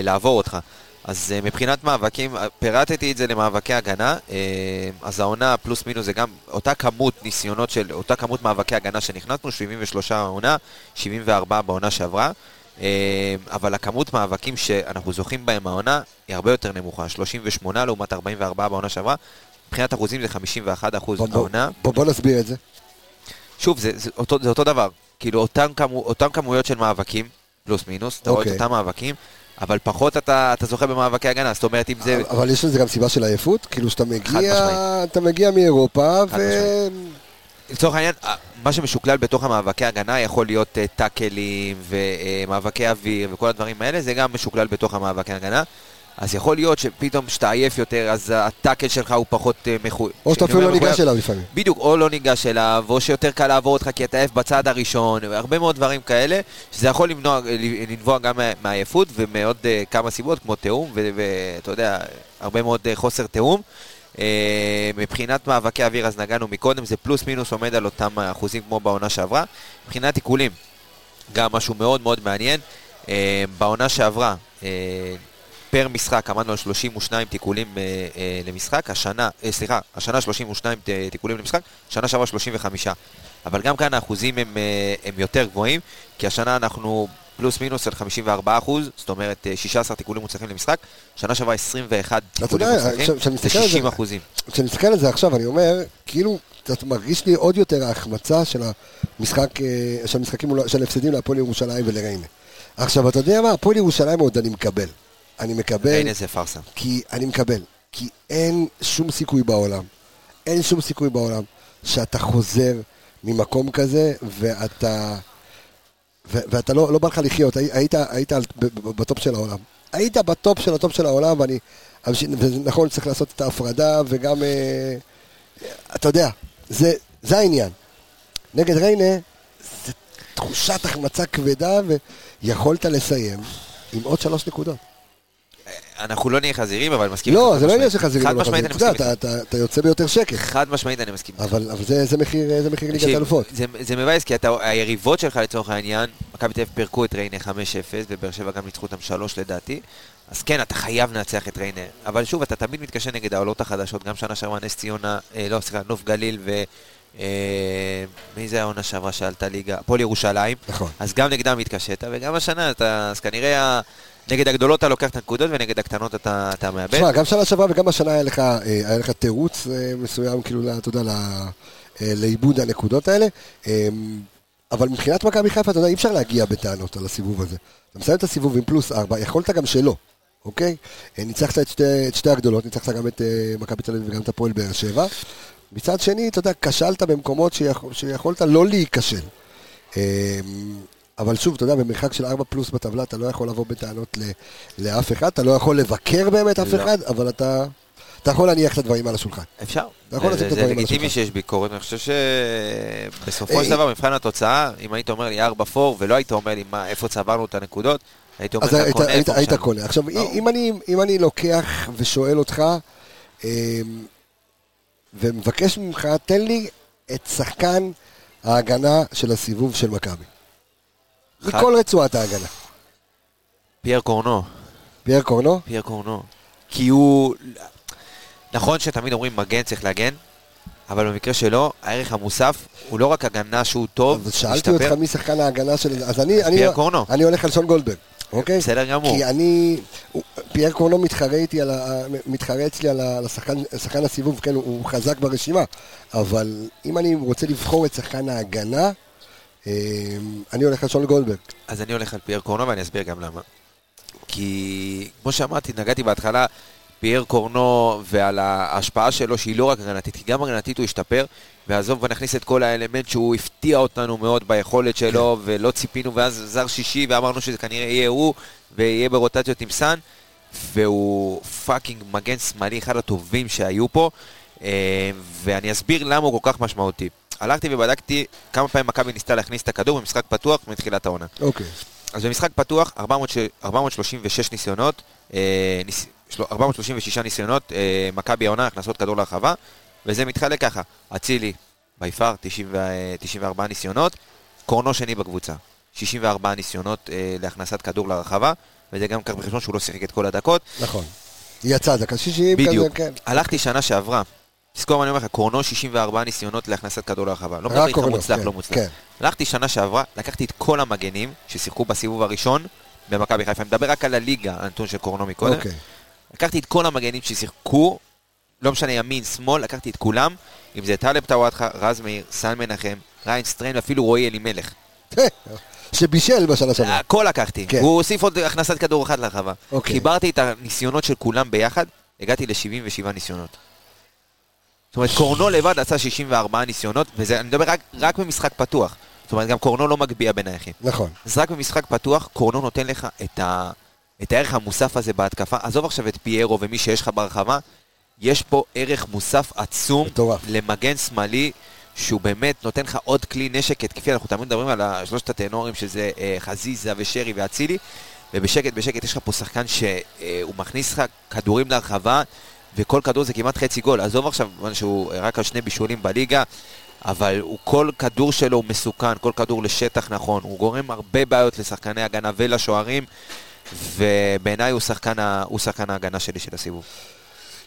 לעבור אותך. אז אה, מבחינת מאבקים, אה, פירטתי את זה למאבקי הגנה, אה, אז העונה פלוס מינוס זה גם אותה כמות ניסיונות של, אותה כמות מאבקי הגנה שנכנסנו, 73 העונה, 74 בעונה שעברה. אה, אבל הכמות מאבקים שאנחנו זוכים בהם העונה היא הרבה יותר נמוכה, 38 לעומת 44 בעונה שעברה. מבחינת אחוזים זה 51 אחוז בוא, בוא, העונה. בוא, בוא נסביר את זה. שוב, זה, זה, אותו, זה אותו דבר. כאילו, אותם, כמו, אותם כמויות של מאבקים, פלוס מינוס, אתה רואה את אוקיי. אותם מאבקים, אבל פחות אתה, אתה זוכה במאבקי הגנה. זאת אומרת, אם זה... אבל- יש לזה גם סיבה של עייפות, כאילו שאתה מגיע. אתה מגיע מאירופה, ו... לצורך העניין, מה שמשוקלל בתוך המאבקי הגנה יכול להיות אה, טאקלים ומאבקי אוויר וכל הדברים האלה, זה גם משוקלל בתוך המאבקי הגנה. אז יכול להיות שפתאום כשאתה עייף יותר, אז הטאקל שלך הוא פחות אה, מחויב. או שאתה אפילו לא ניגש אליו לפעמים. בדיוק, או לא ניגש אליו, או שיותר קל לעבור אותך כי אתה עייף בצד הראשון, והרבה מאוד דברים כאלה, שזה יכול למנוע, לנבוע גם מעייפות ומעוד אה, כמה סיבות, כמו תיאום, ואתה יודע, הרבה מאוד אה, חוסר תיאום. מבחינת מאבקי אוויר, אז נגענו מקודם, זה פלוס מינוס עומד על אותם אחוזים כמו בעונה שעברה. מבחינת עיקולים, גם משהו מאוד מאוד מעניין. בעונה שעברה, פר משחק עמדנו על 32 תיקולים אה, אה, למשחק, השנה, אה, סליחה, השנה 32 ת- תיקולים למשחק, שנה שעברה 35. אבל גם כאן האחוזים הם, אה, הם יותר גבוהים, כי השנה אנחנו פלוס מינוס על 54 אחוז, זאת אומרת אה, 16 תיקולים מוצלחים למשחק, שנה שעברה 21 תיקולים מוצלחים, זה מסתכל על זה- 60 אחוזים. כשאני מסתכל על זה עכשיו, אני אומר, כאילו, אתה מרגיש לי עוד יותר ההחמצה של המשחק, אה, של המשחקים, של ההפסדים להפועל ירושלים ולריינה. עכשיו, אתה יודע מה? הפועל ירושלים עוד אני מקבל. אני מקבל, הנה זה פארסה. כי אני מקבל, כי אין שום סיכוי בעולם, אין שום סיכוי בעולם שאתה חוזר ממקום כזה ואתה, ו- ואתה לא, לא בא לך לחיות, הי- היית, היית על- בטופ של העולם. היית בטופ של הטופ של העולם, ואני, ונכון, צריך לעשות את ההפרדה, וגם, אה, אתה יודע, זה, זה העניין. נגד ריינה, זה תחושת החמצה כבדה, ויכולת לסיים עם עוד שלוש נקודות. אנחנו לא נהיה חזירים, אבל מסכים לא, זה לא עניין של. חזירים, חד משמעית אני מסכים אתה- יוצא ביותר שקט. חד משמעית אני מסכים. אבל אבל זה זה מחיר ליגת תקשיב, האלופות. זה, מבאס כי היריבות שלך לצורך העניין, מכבי תל אביב פירקו את ריינה 5-0, ובאר שבע גם ניצחו אותם 3 לדעתי. אז כן, אתה חייב לנצח את ריינה. אבל שוב, אתה תמיד מתקשה נגד העולות החדשות, גם שנה שעברה נס ציונה, אה, לא, סליחה, נוף גליל ו... אה, מי זה העונה שעברה שעלתה ליגה? הפועל ירושלים. נכון. אז גם נגדם התקשית, וגם השנה אתה, אז כנראה נגד הגדולות אתה לוקח את הנקודות ונגד הקטנות אתה, אתה מאבד. תשמע, גם שנה שעברה וגם השנה היה לך, אה, היה לך תירוץ אה, מסוים, כאילו, אתה יודע, אה, לאיבוד הנקודות האלה. אה, אבל מבחינת מכבי חיפה, אתה יודע, אי אפשר להגיע בטענות על הסיבוב הזה. אתה מסיים את הסיבוב עם פלוס ארבע, יכולת גם שלא, אוקיי? ניצחת את שתי, את שתי הגדולות, ניצחת גם את מכבי תל אביב וגם את הפועל באר שבע. מצד שני, אתה יודע, כשלת במקומות שיכול, שיכולת לא להיכשל. אבל שוב, אתה יודע, במרחק של 4 פלוס בטבלה, אתה לא יכול לבוא בטענות ל, לאף אחד, אתה לא יכול לבקר באמת אף לא. אחד, אבל אתה, אתה יכול להניח את הדברים על השולחן. אפשר. אתה יכול לשים את זה הדברים על לגיטימי השולחן. שיש ביקורת, אני חושב שבסופו של אה, דבר, מבחן התוצאה, אם היית אומר לי 4 פור, ולא היית אומר לי מה, איפה צברנו את הנקודות, הייתי אומר היית, קונה איפה היית. קונה. עכשיו, ברור. אם אני, אם אני לוקח ושואל אותך, אמ, ומבקש ממך, תן לי את שחקן ההגנה של הסיבוב של מכבי. מכל רצועת ההגנה. פייר קורנו, פייר קורנו? פייר קורנו. כי הוא... נכון שתמיד אומרים מגן צריך להגן, אבל במקרה שלו, הערך המוסף הוא לא רק הגנה שהוא טוב, אז שאלתי אותך מי שחקן ההגנה של... אז אני, אני, פייר קורנו. אני הולך על שון גולדברג, אוקיי? בסדר גמור. כי אני... פייר קורנו מתחרה איתי על ה... מתחרה אצלי על השחקן שחקן הסיבוב, כן, הוא- חזק ברשימה, אבל אם אני רוצה לבחור את שחקן ההגנה, אני הולך על שון גולדברג. אז אני הולך על פייר קורנו ואני אסביר גם למה. כי כמו שאמרתי, נגעתי בהתחלה, פייר קורנו ועל ההשפעה שלו שהיא לא רק הגנתית, כי גם הגנתית הוא השתפר, ועזוב ונכניס את כל האלמנט שהוא הפתיע אותנו מאוד ביכולת שלו, ולא ציפינו, ואז זר שישי ואמרנו שזה כנראה יהיה הוא, ויהיה ברוטציות עם סאן, והוא fucking מגן שמאלי, אחד הטובים שהיו פה, אה, ואני אסביר למה הוא כל כך משמעותי. הלכתי ובדקתי כמה פעמים מכבי ניסתה להכניס את הכדור במשחק פתוח מתחילת העונה. אוקיי. אז במשחק פתוח, 400 ש- 436 ניסיונות, אה, ניס, של- 436 ניסיונות, אה, מכבי העונה, הכנסות כדור להרחבה, וזה מתחלק ככה, אצילי, בפער, 94 ניסיונות, קורנו שני בקבוצה, 64 ניסיונות אה, להכנסת כדור להרחבה, וזה גם כך בחשבון שהוא לא שיחק את כל הדקות. נכון. יצא דקה 60 כזה, בדיוק. כן. הלכתי שנה שעברה, תזכור אני אומר לך, קורנו 64 ניסיונות להכנסת כדור להרחבה. לא מדבר איתך מוצלח, כן, לא מוצלח. כן. הלכתי שנה שעברה, לקחתי את כל המגנים ששיחקו בסיבוב הראשון במכבי חיפה. אני מדבר רק על הליגה, הנתון של קורנו מקודם. אוקיי. לקחתי את כל המגנים ששיחקו, לא משנה ימין, שמאל, לקחתי את כולם, אם זה טלב טוואטחה, רז מאיר, סן מנחם, ריין סטריין ואפילו רועי אלימלך. שבישל בשנה שעברה. הכל לקחתי. כן. הוא הוסיף עוד הכנסת כדור אחת לרחבה. אוקיי. חיברתי את הניסיונות של כולם ביחד, הגעתי ל-77 ניסיונות. זאת אומרת, קורנו לבד עשה 64 ניסיונות, וזה, אני מדבר רק, רק במשחק פתוח. זאת אומרת, גם קורנו לא מגביה בנייחים. נכון. אז רק במשחק פתוח, קורנו נותן לך את, ה, את הערך המוסף הזה בהתקפה. עזוב עכשיו את פיירו ומי שיש לך ברחבה, יש פה ערך מוסף עצום מטורף. למגן שמאלי, שהוא באמת נותן לך עוד כלי נשק התקפי. אנחנו תמיד מדברים על שלושת הטנורים, שזה אה, חזיזה ושרי ואצילי, ובשקט בשקט יש לך פה שחקן שהוא מכניס לך כדורים להרחבה, וכל כדור זה כמעט חצי גול. עזוב עכשיו שהוא רק על שני בישולים בליגה. אבל הוא, כל כדור שלו הוא מסוכן, כל כדור לשטח נכון, הוא גורם הרבה בעיות לשחקני הגנה ולשוערים, ובעיניי הוא הוא שחקן ההגנה שלי של הסיבוב.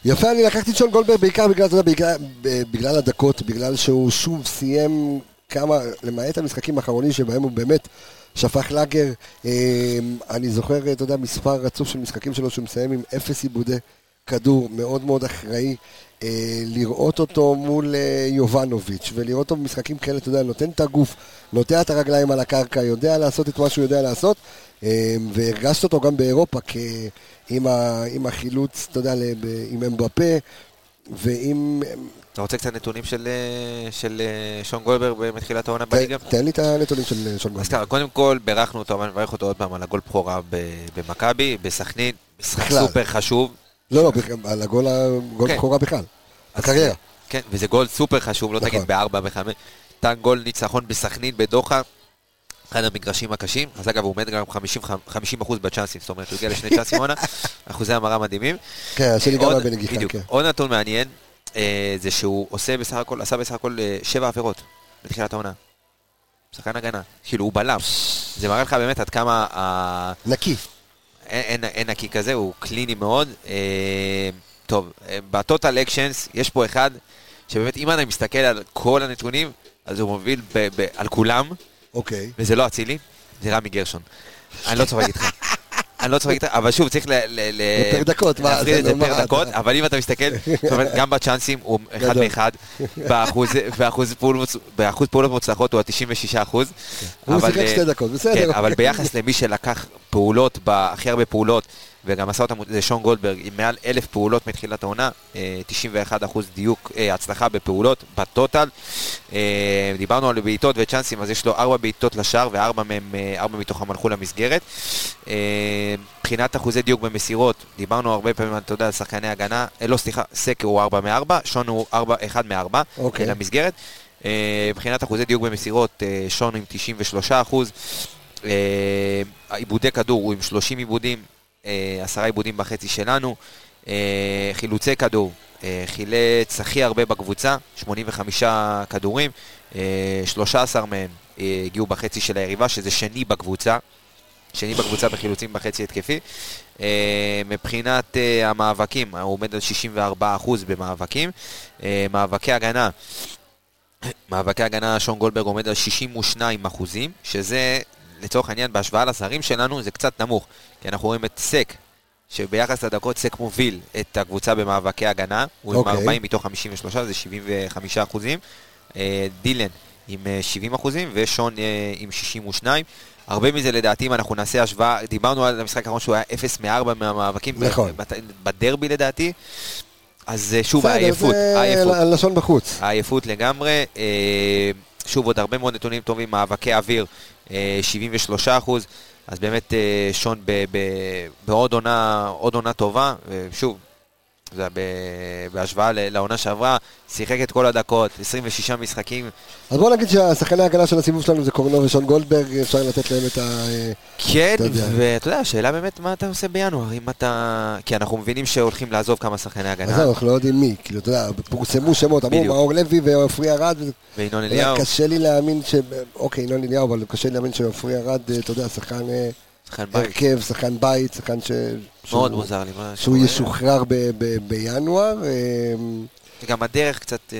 יפה, אני לקחתי את שון גולדברג בעיקר בגלל, בגלל, בגלל הדקות, בגלל שהוא שוב סיים כמה, למעט המשחקים האחרונים שבהם הוא באמת שפך לאגר. אה, אני זוכר, אתה יודע, מספר רצוף של משחקים שלו שהוא מסיים עם אפס עיבודי כדור, מאוד מאוד אחראי. אה, לראות אותו מול אה, יובנוביץ' ולראות אותו במשחקים כאלה, אתה יודע, נותן את הגוף, נוטע את הרגליים על הקרקע, יודע לעשות את מה שהוא יודע לעשות, אה, והרגשת אותו גם באירופה כ... עם, ה... עם החילוץ, אתה יודע, עם אמבפה, ועם... אתה רוצה קצת נתונים של, של שון גולדברג מתחילת העונה בליגה? תן לי את הנתונים של שון אז גולדברג. ככה, קודם כל בירכנו אותו, אבל נברך אותו עוד פעם על הגול בכורה במכבי, בסכנין, משחק. סופר חשוב. לא, לא, על הגול הגול כן. בכלל. הקריירה. כן, וזה גול סופר חשוב, לא נכון. תגיד בארבע, בחמש. נתן גול ניצחון בסכנין, בדוחה. אחד המגרשים הקשים, אז אגב הוא עומד גם 50, 50% בצ'אנסים, זאת אומרת הוא הגיע לשני צ'אנסים עונה, אחוזי המרה מדהימים. כן, השני גם היה בנגיחה. כן. עוד נתון מעניין, אה, זה שהוא עושה בסך הכל, עשה בסך הכל אה, שבע עבירות בתחילת העונה. שחקן הגנה, כאילו הוא בלם. זה מראה לך באמת עד כמה. נקי. אין, אין, נקי כזה, הוא קליני מאוד. אה, טוב, אה, בטוטל אקשנס יש פה אחד שבאמת אם אני מסתכל על כל הנתונים, אז הוא מוביל ב, ב, על כולם, אוקיי. וזה לא אצילי, זה רמי גרשון. אני לא צוחק איתך. אני לא צוחק איתך, אבל שוב, צריך דקות, להפריד את זה פר דקות, אבל אם אתה מסתכל, גם בצ'אנסים הוא אחד. מאחד, באחוז- פעולות- מוצלחות הוא ה-96 אחוז. הוא שיחק אה, שתי דקות, בסדר. כן, אבל ביחס למי שלקח פעולות, הכי הרבה פעולות, וגם עשה אותם, זה שון גולדברג, עם מעל אלף פעולות מתחילת העונה, אה, 91 אחוז דיוק, אה, הצלחה בפעולות, בטוטל. אה, דיברנו על בעיטות וצ'אנסים, אז יש לו ארבע בעיטות לשער, וארבע מהם, אה, ארבע מתוכם הלכו למסגרת. אה, מבחינת אחוזי דיוק במסירות, דיברנו הרבה פעמים, אתה יודע, על שחקני הגנה, אה, לא, סליחה, סקר הוא 4 מ-4, שון הוא 4, 1 מ-4, אוקיי. למסגרת. אה, מבחינת אחוזי דיוק במסירות, אה, שון עם 93 אחוז. אה, עיבודי כדור הוא עם 30 עיבודים, אה, עשרה עיבודים בחצי שלנו. אה, חילוצי כדור, אה, חילץ הכי הרבה בקבוצה, 85 כדורים, אה, 13 מהם אה, הגיעו בחצי של היריבה, שזה שני בקבוצה. שני בקבוצה בחילוצים בחצי התקפי. אה, מבחינת אה, המאבקים, הוא עומד על 64% במאבקים. אה, מאבקי הגנה, מאבקי הגנה, שון גולדברג עומד על 62 אחוזים, שזה לצורך העניין בהשוואה לזרים שלנו זה קצת נמוך, כי אנחנו רואים את סק, שביחס לדקות סק מוביל את הקבוצה במאבקי הגנה, הוא עם אוקיי. 40 מתוך 53, זה 75 אחוזים, אה, דילן עם אה, 70 אחוזים ושון אה, עם 62. הרבה מזה לדעתי, אם אנחנו נעשה השוואה, דיברנו על המשחק האחרון שהוא היה 0 מ-4 מהמאבקים, נכון. בדרבי לדעתי, אז אה, שוב, העייפות, העייפות. ל- לשון בחוץ. העייפות לגמרי. אה, שוב, עוד הרבה מאוד נתונים טובים, מאבקי אוויר, אה, 73 אחוז, אז באמת אה, שון בעוד עונה, עונה טובה, ושוב, זה בהשוואה לעונה שעברה, שיחק את כל הדקות, 26 משחקים. אז בוא נגיד שהשחקני ההגנה של הסיבוב שלנו זה קורנו ושון גולדברג, אפשר לתת להם את ה... כן. ואתה יודע, השאלה באמת מה אתה עושה בינואר, אם אתה... כי אנחנו מבינים שהולכים לעזוב כמה שחקני אז הגנה, זהו, אנחנו לא יודעים מי, כאילו, אתה יודע, פורסמו שמות, אמרו. מאור לוי ועופרי ארד, וינון אליהו, קשה לי להאמין ש... אוקיי, ינון אליהו, אבל קשה לי להאמין שעופרי ארד, אה, אתה יודע, שחקן אה, שחקן בית, הרכב, שחקן בית, שחקן ש... מאוד שהוא- מוזר לי. מה שהוא. ישוחרר ב- ב- בינואר. אה, גם הדרך קצת... אה,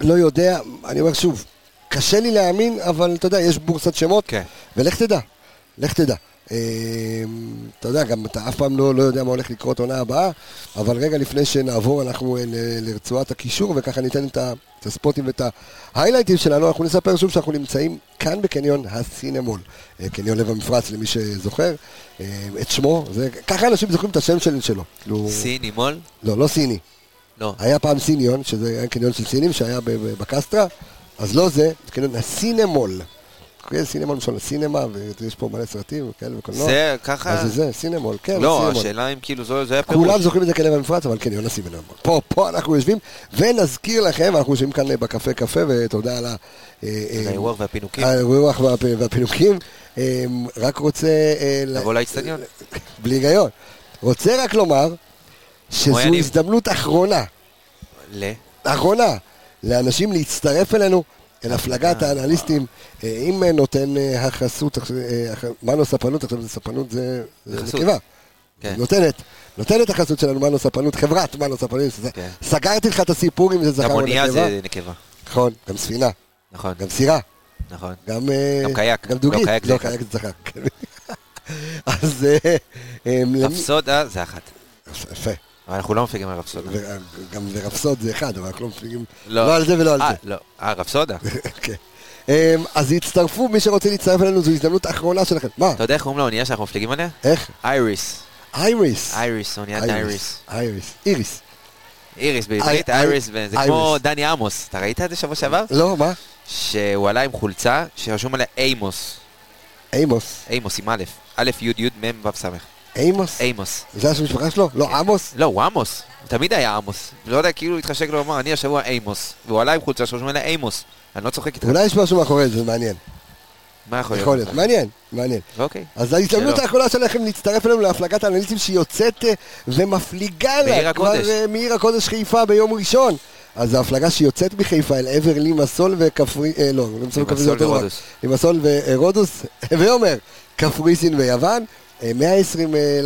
לא יודע, אני אומר שוב, קשה לי להאמין, אבל אתה יודע, יש בורסת שמות, כן. ולך תדע, לך תדע. אה, אתה יודע, גם אתה אף פעם לא, לא יודע מה הולך לקרות עונה הבאה, אבל רגע לפני שנעבור אנחנו אה, לרצועת הקישור, וככה ניתן את, ה, את הספוטים ואת ההיילייטים שלנו, אנחנו נספר שוב שאנחנו נמצאים כאן בקניון הסינמול, אה, קניון לב המפרץ למי שזוכר, אה, את שמו, זה, ככה אנשים זוכרים את השם של, שלו. כאילו, סיני מול? לא, לא סיני. לא. היה פעם סיניון, שזה היה קניון של סינים שהיה בקסטרה, אז לא זה, זה קניון הסינמול. כן, סינמול משל הסינמה, ויש פה מלא סרטים וכאלה וקולנוע. זה ככה... אז זה זה, סינמול, כן, לא, סינמול. השאלה אם כאילו זו- זה היה פירוש. כולם זוכרים את זה כלב המפרץ, אבל קניון הסינמול. פה, פה אנחנו יושבים, ונזכיר לכם, אנחנו יושבים כאן בקפה קפה, ותודה על ה... אה, אה, האירוח והפינוקים. האירוח והפ- והפינוקים. אה, רק רוצה... לבוא לאצטדיון. בלי היגיון. רוצה רק לומר שזו. הזדמנות אחרונה. ל... אחרונה, לאנשים להצטרף אלינו, אל הפלגת האנליסטים, אה, אם אה, נותן אה, החסות, אה, הח- מנו ספנות, עכשיו זה ספנות זה. נקבה. כן. נותנת, נותנת החסות שלנו, מנו ספנות, חברת מנו ספנות, כן. סגרתי לך את הסיפור אם זה זכר גם או אונייה נקבה. זה נקבה. נכון, גם ספינה, נכון, גם סירה, נכון. גם... גם קייק. גם דוגית, לא, קייק זה לא. קייק זה זכר. אז... רפסודה זה אחת. יפה. אבל אנחנו לא מפיגים על רפסודה. וגם לרפסוד זה אחד, אבל אנחנו לא מפליגים לא. לא על זה ולא על אה, זה. לא. אה, רפסודה. כן. אמ, אז יצטרפו, מי שרוצה להצטרף אלינו, זו הזדמנות אחרונה שלכם. מה? אתה יודע איך קוראים לאונייה שאנחנו מפליגים עליה? איך? אייריס. אייריס. אייריס, אוניית אייריס. אייריס. איריס. איריס בעברית, איי- אייריס, איי- זה כמו. דני עמוס. אתה ראית את זה שבוע שעבר? לא, מה? שהוא עלה עם חולצה שרשום עליה אימוס. אימוס. אימוס עם א', א', י', י', מ', ו', ס'. אימוס? אימוס. זה השם המשפחה שלו? לא, עמוס? לא, הוא עמוס. תמיד היה עמוס. לא יודע, כאילו התחשק לו לומר, אני השבוע אימוס. והוא עלה עם חולצה שרשום עליה אימוס. אני לא צוחק איתך. אולי יש משהו מאחורי זה, מעניין. מה יכול להיות? יכול להיות. מעניין, מעניין. אוקיי. אז ההזדמנות. האחרונה שלכם להצטרף אלינו להפלגת האנליסטים שיוצאת אה, ומפליגה לה כבר. אה, מעיר הקודש חיפה ביום ראשון. אז זו הפלגה שיוצאת מחיפה אל עבר לימסול וכפרי... אה, לא, לימסול וכפרי זה לימסול. ורודוס. לימסול ורודוס, ועומר, קפריסין ויוון. אה, 120 אה,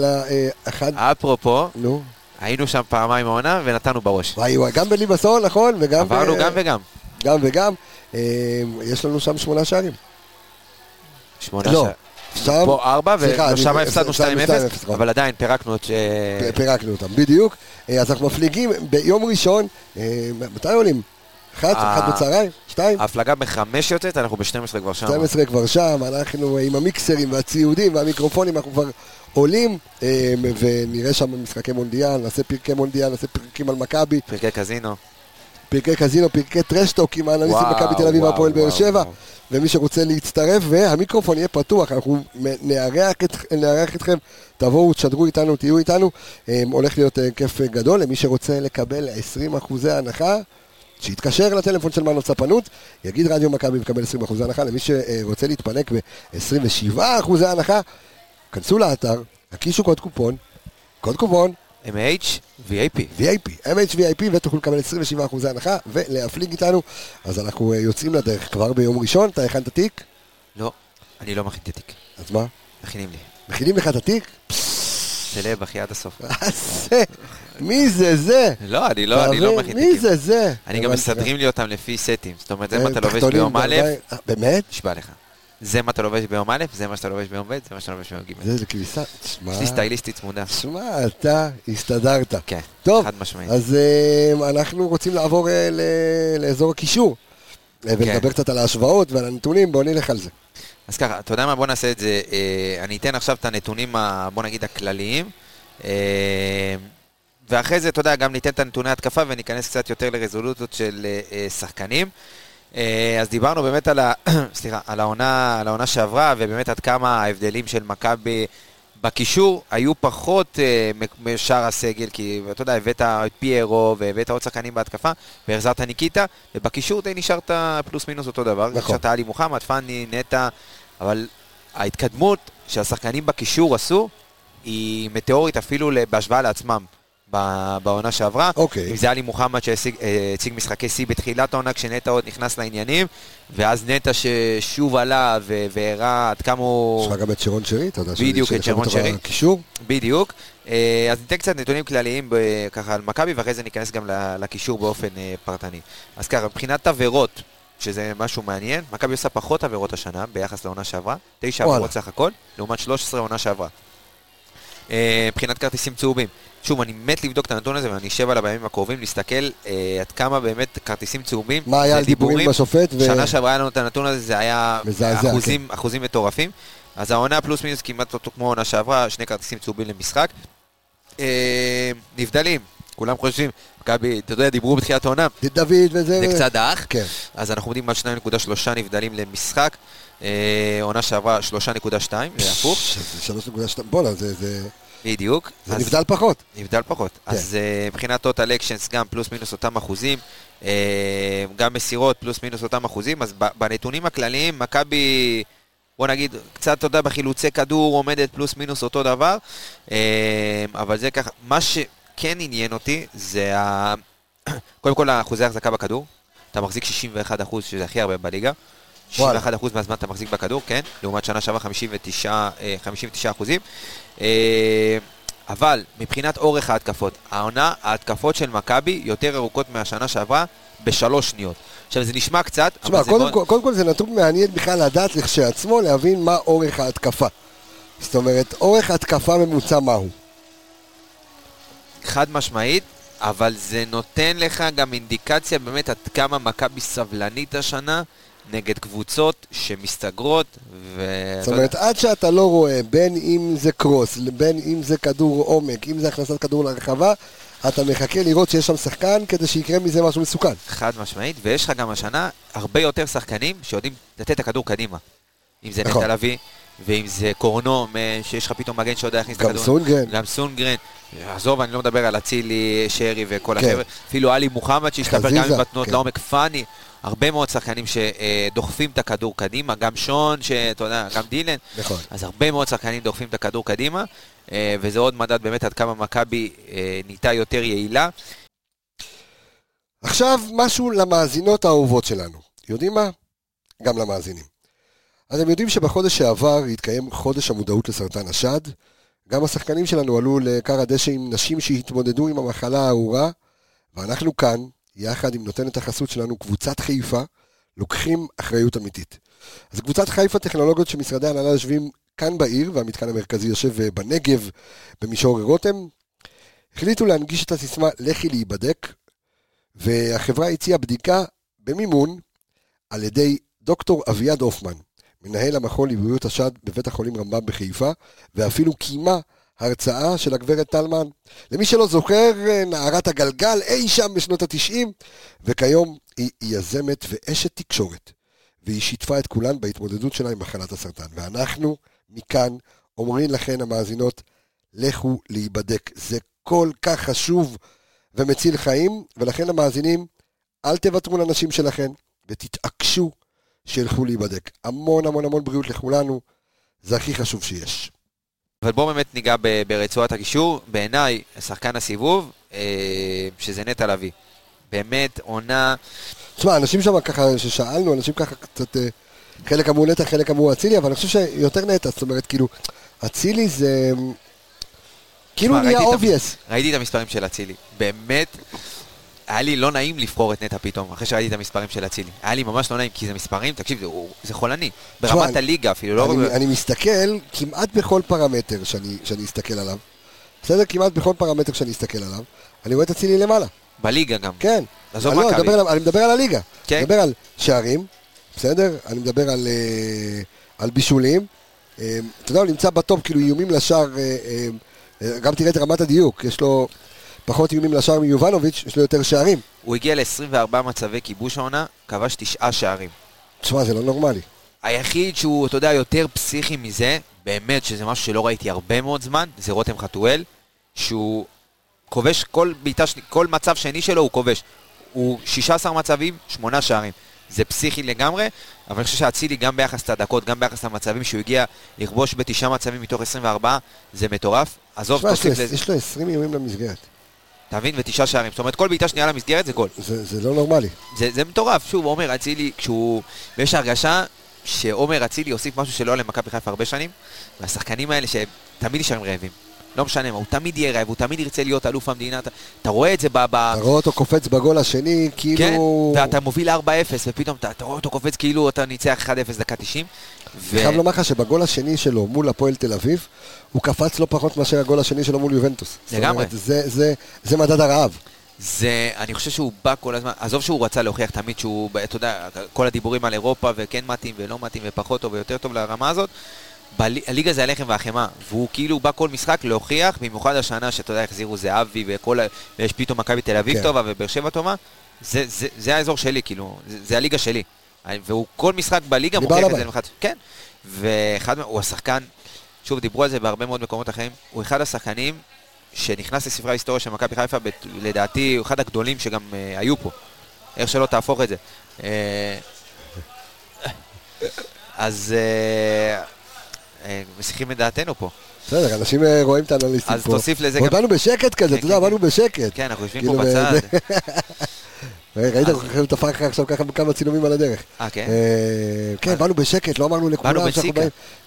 לאחד... אפרופו, נו, היינו שם פעמיים העונה ונתנו בראש. וואי וואי, גם בלימסול, נכון? וגם... עברנו ב- גם וגם. גם וגם. אה, יש לנו שם שמונה שערים. שמונה לא. שע- שם... פה ארבע, ושם אני- הפסדנו הפסדנו 2-0, 2-0, נכון. אבל עדיין פירקנו את ש... פירקנו אותם, בדיוק. אה, אז אנחנו מפליגים ביום ראשון, אה, מתי עולים? אחת? אחת בצהריים? שתיים? ההפלגה בחמש יוצאת, אנחנו ב-12 כבר שם. 12 כבר שם, אנחנו עם המיקסרים והציודים והמיקרופונים, אנחנו כבר עולים, אה, ונראה שם משחקי מונדיאל, נעשה פרקי מונדיאל, נעשה פרקים על מכבי, פרקי קזינו. פרקי קזינו, פרקי טרשטוק עם האנליסטים מכבי תל אביב והפועל באר שבע. ומי שרוצה להצטרף, והמיקרופון יהיה פתוח, אנחנו נארח, את, נארח אתכם, תבואו, תשדרו איתנו, תהיו איתנו, אה, הולך להיות כיף גדול, למי שרוצה לקבל 20 אחוזי הנחה, שיתקשר לטלפון של מנו ספנות, יגיד רדיו מכבי וקבל 20 אחוזי הנחה, למי שרוצה להתפנק ב-27 אחוזי הנחה, כנסו לאתר, הקישו קוד קופון, קוד קופון, MH, VAP. VIP, MHVIP, ותוכלו לקבל 27% הנחה ולהפליג איתנו. אז אנחנו אה, יוצאים לדרך כבר ביום ראשון, אתה הכנת תיק? לא, אני לא מכין את התיק. אז מה? מכינים לי. מכינים לך את התיק? סלב, אחי, עד הסוף. מה זה? מי זה זה? לא, אני לא, אני לא? מכין מי. זה זה? אני גם. מסדרים לי אותם לפי סטים. זאת אומרת, זה מה אתה לובש ביום א'. אה, באמת? נשבע לך. זה מה אתה לובש ביום א', זה מה שאתה לובש ביום ב', זה מה שאתה לובש ביום ג'. זה כביסה. תשמע, יש לי סטייליסטית צמודה. תשמע, אתה הסתדרת. כן, חד משמעית. אז אה, אנחנו רוצים לעבור אה, לאזור הקישור. אה, ולדבר כן. קצת על ההשוואות ועל הנתונים, בוא נלך על זה. אז ככה, אתה יודע מה? בוא נעשה את זה. אה, אני אתן עכשיו את הנתונים, ה- בוא נגיד, הכלליים. אה, ואחרי זה, אתה יודע, גם ניתן את הנתוני התקפה וניכנס קצת יותר לרזולוציות של אה, אה, שחקנים. אה, אז דיברנו באמת על, ה... סליחה, על, העונה, על העונה שעברה, ובאמת עד כמה ההבדלים של מכבי בקישור היו פחות אה, מ- משאר הסגל, כי אתה יודע, הבאת את פיירו והבאת עוד שחקנים בהתקפה, והחזרת ניקיטה, ובקישור די נשארת פלוס מינוס אותו דבר. נכון. נשארת עלי מוחמד, פאני, נטע, אבל ההתקדמות שהשחקנים בקישור עשו, היא מטאורית אפילו בהשוואה לעצמם. בעונה שעברה, אוקיי. אם זה עלי מוחמד שהציג משחקי שיא בתחילת העונה כשנטע עוד נכנס לעניינים, ואז נטע ששוב עלה והראה עד כמה הוא... יש לך גם את שרון שרי, אתה יודע, בדיוק, את שרון שרי. הקישור. בדיוק. אה, אז ניתן קצת נתונים כלליים ככה על מכבי, ואחרי זה ניכנס גם לקישור באופן אה, פרטני. אז ככה, מבחינת עבירות, שזה משהו מעניין, מכבי עושה פחות עבירות השנה ביחס לעונה שעברה, תשע. עבירות סך הכל, לעומת 13 עונה שעברה. אה, מבחינת כרטיסים צהובים, שוב, אני מת לבדוק את הנתון הזה ואני אשב עליו בימים הקרובים, להסתכל אה, עד כמה באמת כרטיסים צהובים, מה היה על דיבורים עם השופט? ו- שנה שעברה היה לנו את הנתון הזה, זה היה מזעזע, אחוזים, אחוזים מטורפים. אז העונה פלוס מינוס כמעט אותו כמו העונה שעברה, שני כרטיסים צהובים למשחק. אה, נבדלים, כולם חושבים, מכבי, אתה יודע, דיברו בתחילת העונה, דוד וזה... זה קצת דח. כן. אז אנחנו עומדים על 2.3 נבדלים למשחק. אה, עונה שעברה 3.2, זה הפוך, זה 3.2, בואנה, זה- זה בדיוק. זה נבדל פחות. נבדל פחות. כן. אז uh, מבחינת טוטל אקשנס גם פלוס מינוס אותם אחוזים, uh, גם מסירות פלוס מינוס אותם אחוזים, אז בנתונים הכלליים, מכבי, בוא נגיד, קצת, אתה יודע, בחילוצי כדור עומדת פלוס מינוס אותו דבר, אבל זה ככה, מה שכן עניין אותי זה ה... קודם כל האחוזי החזקה בכדור, אתה מחזיק 61 אחוז, שזה הכי הרבה בליגה. וואלה. 61 אחוז מהזמן אתה מחזיק בכדור, כן, לעומת שנה שעברה 59, אה, 59 אחוזים. אה, אבל מבחינת אורך ההתקפות, העונה, ההתקפות של מכבי יותר ארוכות מהשנה שעברה בשלוש שניות. עכשיו זה נשמע קצת, תשמע, אבל זה קודם מאוד... כל- קודם כל זה נתון מעניין בכלל לדעת לכשעצמו, להבין מה אורך ההתקפה. זאת אומרת, אורך התקפה ממוצע מהו? חד משמעית, אבל זה נותן לך גם אינדיקציה באמת עד כמה מכבי סבלנית השנה נגד קבוצות שמסתגרות, ו... זאת אומרת, עד שאתה לא רואה, בין אם זה קרוס, בין אם זה כדור עומק, אם זה הכנסת כדור לרחבה, אתה מחכה לראות שיש שם שחקן כדי שיקרה מזה משהו מסוכן. חד משמעית, ויש לך גם השנה הרבה יותר שחקנים שיודעים לתת את הכדור קדימה. אם זה נכון. נטע לביא, ואם זה קורנו, שיש לך פתאום מגן שיודע להכניס את גם הכדור. סונגרן. גם סונגרן. עזוב, אני לא מדבר על אצילי, שרי וכל כן. החבר'ה. אפילו עלי מוחמד שהשתפר גם בתנועות כן. לעומק, פאני. הרבה מאוד שחקנים שדוחפים את הכדור קדימה, גם שון, שאתה יודע, גם דילן. נכון. אז הרבה מאוד שחקנים דוחפים את הכדור קדימה, אה, וזה עוד מדד באמת עד כמה מכבי אה, נהייתה יותר יעילה. עכשיו משהו למאזינות האהובות שלנו. יודעים מה? גם למאזינים. אז הם יודעים שבחודש שעבר התקיים חודש המודעות לסרטן השד. גם השחקנים שלנו עלו לכר הדשא עם נשים שהתמודדו עם המחלה הארורה, ואנחנו כאן, יחד עם נותנת החסות שלנו, קבוצת חיפה, לוקחים אחריות אמיתית. אז קבוצת חיפה טכנולוגיות שמשרדי הנהלה יושבים כאן בעיר, והמתקן המרכזי יושב אה, בנגב, במישור רותם, החליטו להנגיש את הסיסמה לכי להיבדק, והחברה הציעה בדיקה במימון על ידי דוקטור אביעד הופמן, מנהל המכון לבריאות השד בבית החולים רמב"ם בחיפה, ואפילו קיימה הרצאה של הגברת טלמן. למי שלא זוכר, נערת הגלגל אי שם בשנות התשעים, וכיום היא יזמת ואשת תקשורת, והיא שיתפה את כולן בהתמודדות שלה עם מחלת הסרטן. ואנחנו מכאן אומרים לכן המאזינות, לכו להיבדק. זה כל כך חשוב ומציל חיים, ולכן המאזינים, אל תוותרו לנשים שלכם, ותתעקשו שילכו להיבדק. המון המון המון בריאות לכולנו, זה הכי חשוב שיש. אבל בואו באמת ניגע ב- ברצועת הקישור. בעיניי, שחקן הסיבוב, אה, שזה נטע לביא. באמת, עונה... תשמע, אנשים שם ככה, ששאלנו, אנשים ככה קצת אה, חלק אמרו נטע, חלק אמרו אצילי, אבל אני חושב שיותר נטע, זאת אומרת, כאילו, אצילי זה... כאילו נהיה obvious. ראיתי את המספרים של אצילי. באמת, היה לי לא נעים לבחור את נטע פתאום, אחרי שראיתי את המספרים של אצילי. היה לי ממש לא נעים, כי זה מספרים, תקשיב, זה, זה חולני. ברמת אני- הליגה אפילו, לא... אני, אני מסתכל כמעט בכל פרמטר שאני, שאני אסתכל עליו, בסדר? כמעט בכל פרמטר שאני אסתכל עליו, אני רואה את אצילי למעלה, בליגה גם. כן. עזוב אני, לא, אני, מכבי. מדבר, על- אני מדבר על הליגה. כן. אני מדבר על שערים, בסדר? אני מדבר על, אה, על בישולים. אה, אתה יודע, הוא נמצא בטופ, כאילו איומים לשער, אה, גם תראה את רמת הדיוק, יש לו פחות איומים לשער מיובנוביץ', יש לו יותר שערים. הוא הגיע ל-24 מצבי כיבוש העונה, כבש תשעה שערים. תשמע, זה לא נורמלי. היחיד שהוא, אתה יודע, יותר פסיכי מזה, באמת שזה משהו שלא ראיתי הרבה מאוד זמן, זה רותם חתואל, שהוא כובש כל בעיטה, כל מצב שני שלו הוא כובש. הוא 16 מצבים, 8 שערים. זה פסיכי לגמרי, אבל אני חושב שאצילי גם ביחס לדקות, גם ביחס למצבים שהוא הגיע לכבוש בתשעה מצבים מתוך 24, זה מטורף. עזוב, תוסיף לזה, יש לו 20 איומים למסגרת. אתה מבין? ותשעה שערים. זאת אומרת, כל בעיטה שנייה למסגרת זה גול. זה, זה לא נורמלי. זה, זה מטורף, שוב, עומר אצילי, כשהוא... ויש הרגשה שעומר אצילי הוסיף משהו שלא היה למכבי חיפה הרבה שנים, והשחקנים האלה שהם תמיד נשארים רעבים. לא משנה מה, הוא תמיד יהיה רעב, הוא תמיד ירצה להיות אלוף המדינה, אתה, אתה רואה את זה ב... ב אתה רואה אותו קופץ בגול השני, כן, כאילו... ואתה מוביל 4-0, ופתאום אתה, אתה רואה אותו קופץ כאילו אתה ניצח 1-0 דקה 90. ו... אני חייב לומר לך שבגול השני שלו מול הפועל תל אביב, הוא קפץ לא פחות מאשר הגול השני שלו מול יובנטוס. זאת לגמרי. אומרת, זה, זה, זה מדד הרעב. זה, אני חושב שהוא בא כל הזמן, עזוב שהוא רצה להוכיח תמיד שהוא, אתה יודע, כל הדיבורים על אירופה וכן מתאים ולא מתאים ופחות טוב ויותר טוב לרמה הזאת, הליגה זה הלחם והחמאה, והוא כאילו בא כל משחק להוכיח, במיוחד השנה שאתה יודע, החזירו זהבי וכל ה... ויש פתאום מכבי תל אביב כן. טובה ובאר שבע טובה, זה, זה, זה האזור שלי, כאילו, זה, זה הליגה שלי. והוא כל משחק בליגה מוכיח את. זה למחד. כן, ואחד, הוא השחקן, שוב, דיברו על זה בהרבה מאוד מקומות אחרים, הוא אחד השחקנים שנכנס לספרי ההיסטוריה של מכבי חיפה, בת- לדעתי הוא אחד הגדולים שגם אה, היו פה. איך שלא תהפוך את זה. אה, אז אה, מסיחים את דעתנו פה. בסדר, אנשים אה, רואים את האנליסטים אז פה. תוסיף לזה עוד גם... באנו בשקט כזה, כן, אתה יודע, כן, באנו בשקט. כן, אנחנו יושבים כאילו, פה בצד. זה- ראית, לתפק לך עכשיו ככה כמה צילומים על הדרך. אה, כן? אה, כן, באנו בשקט, לא אמרנו לכולם שאנחנו בציקה.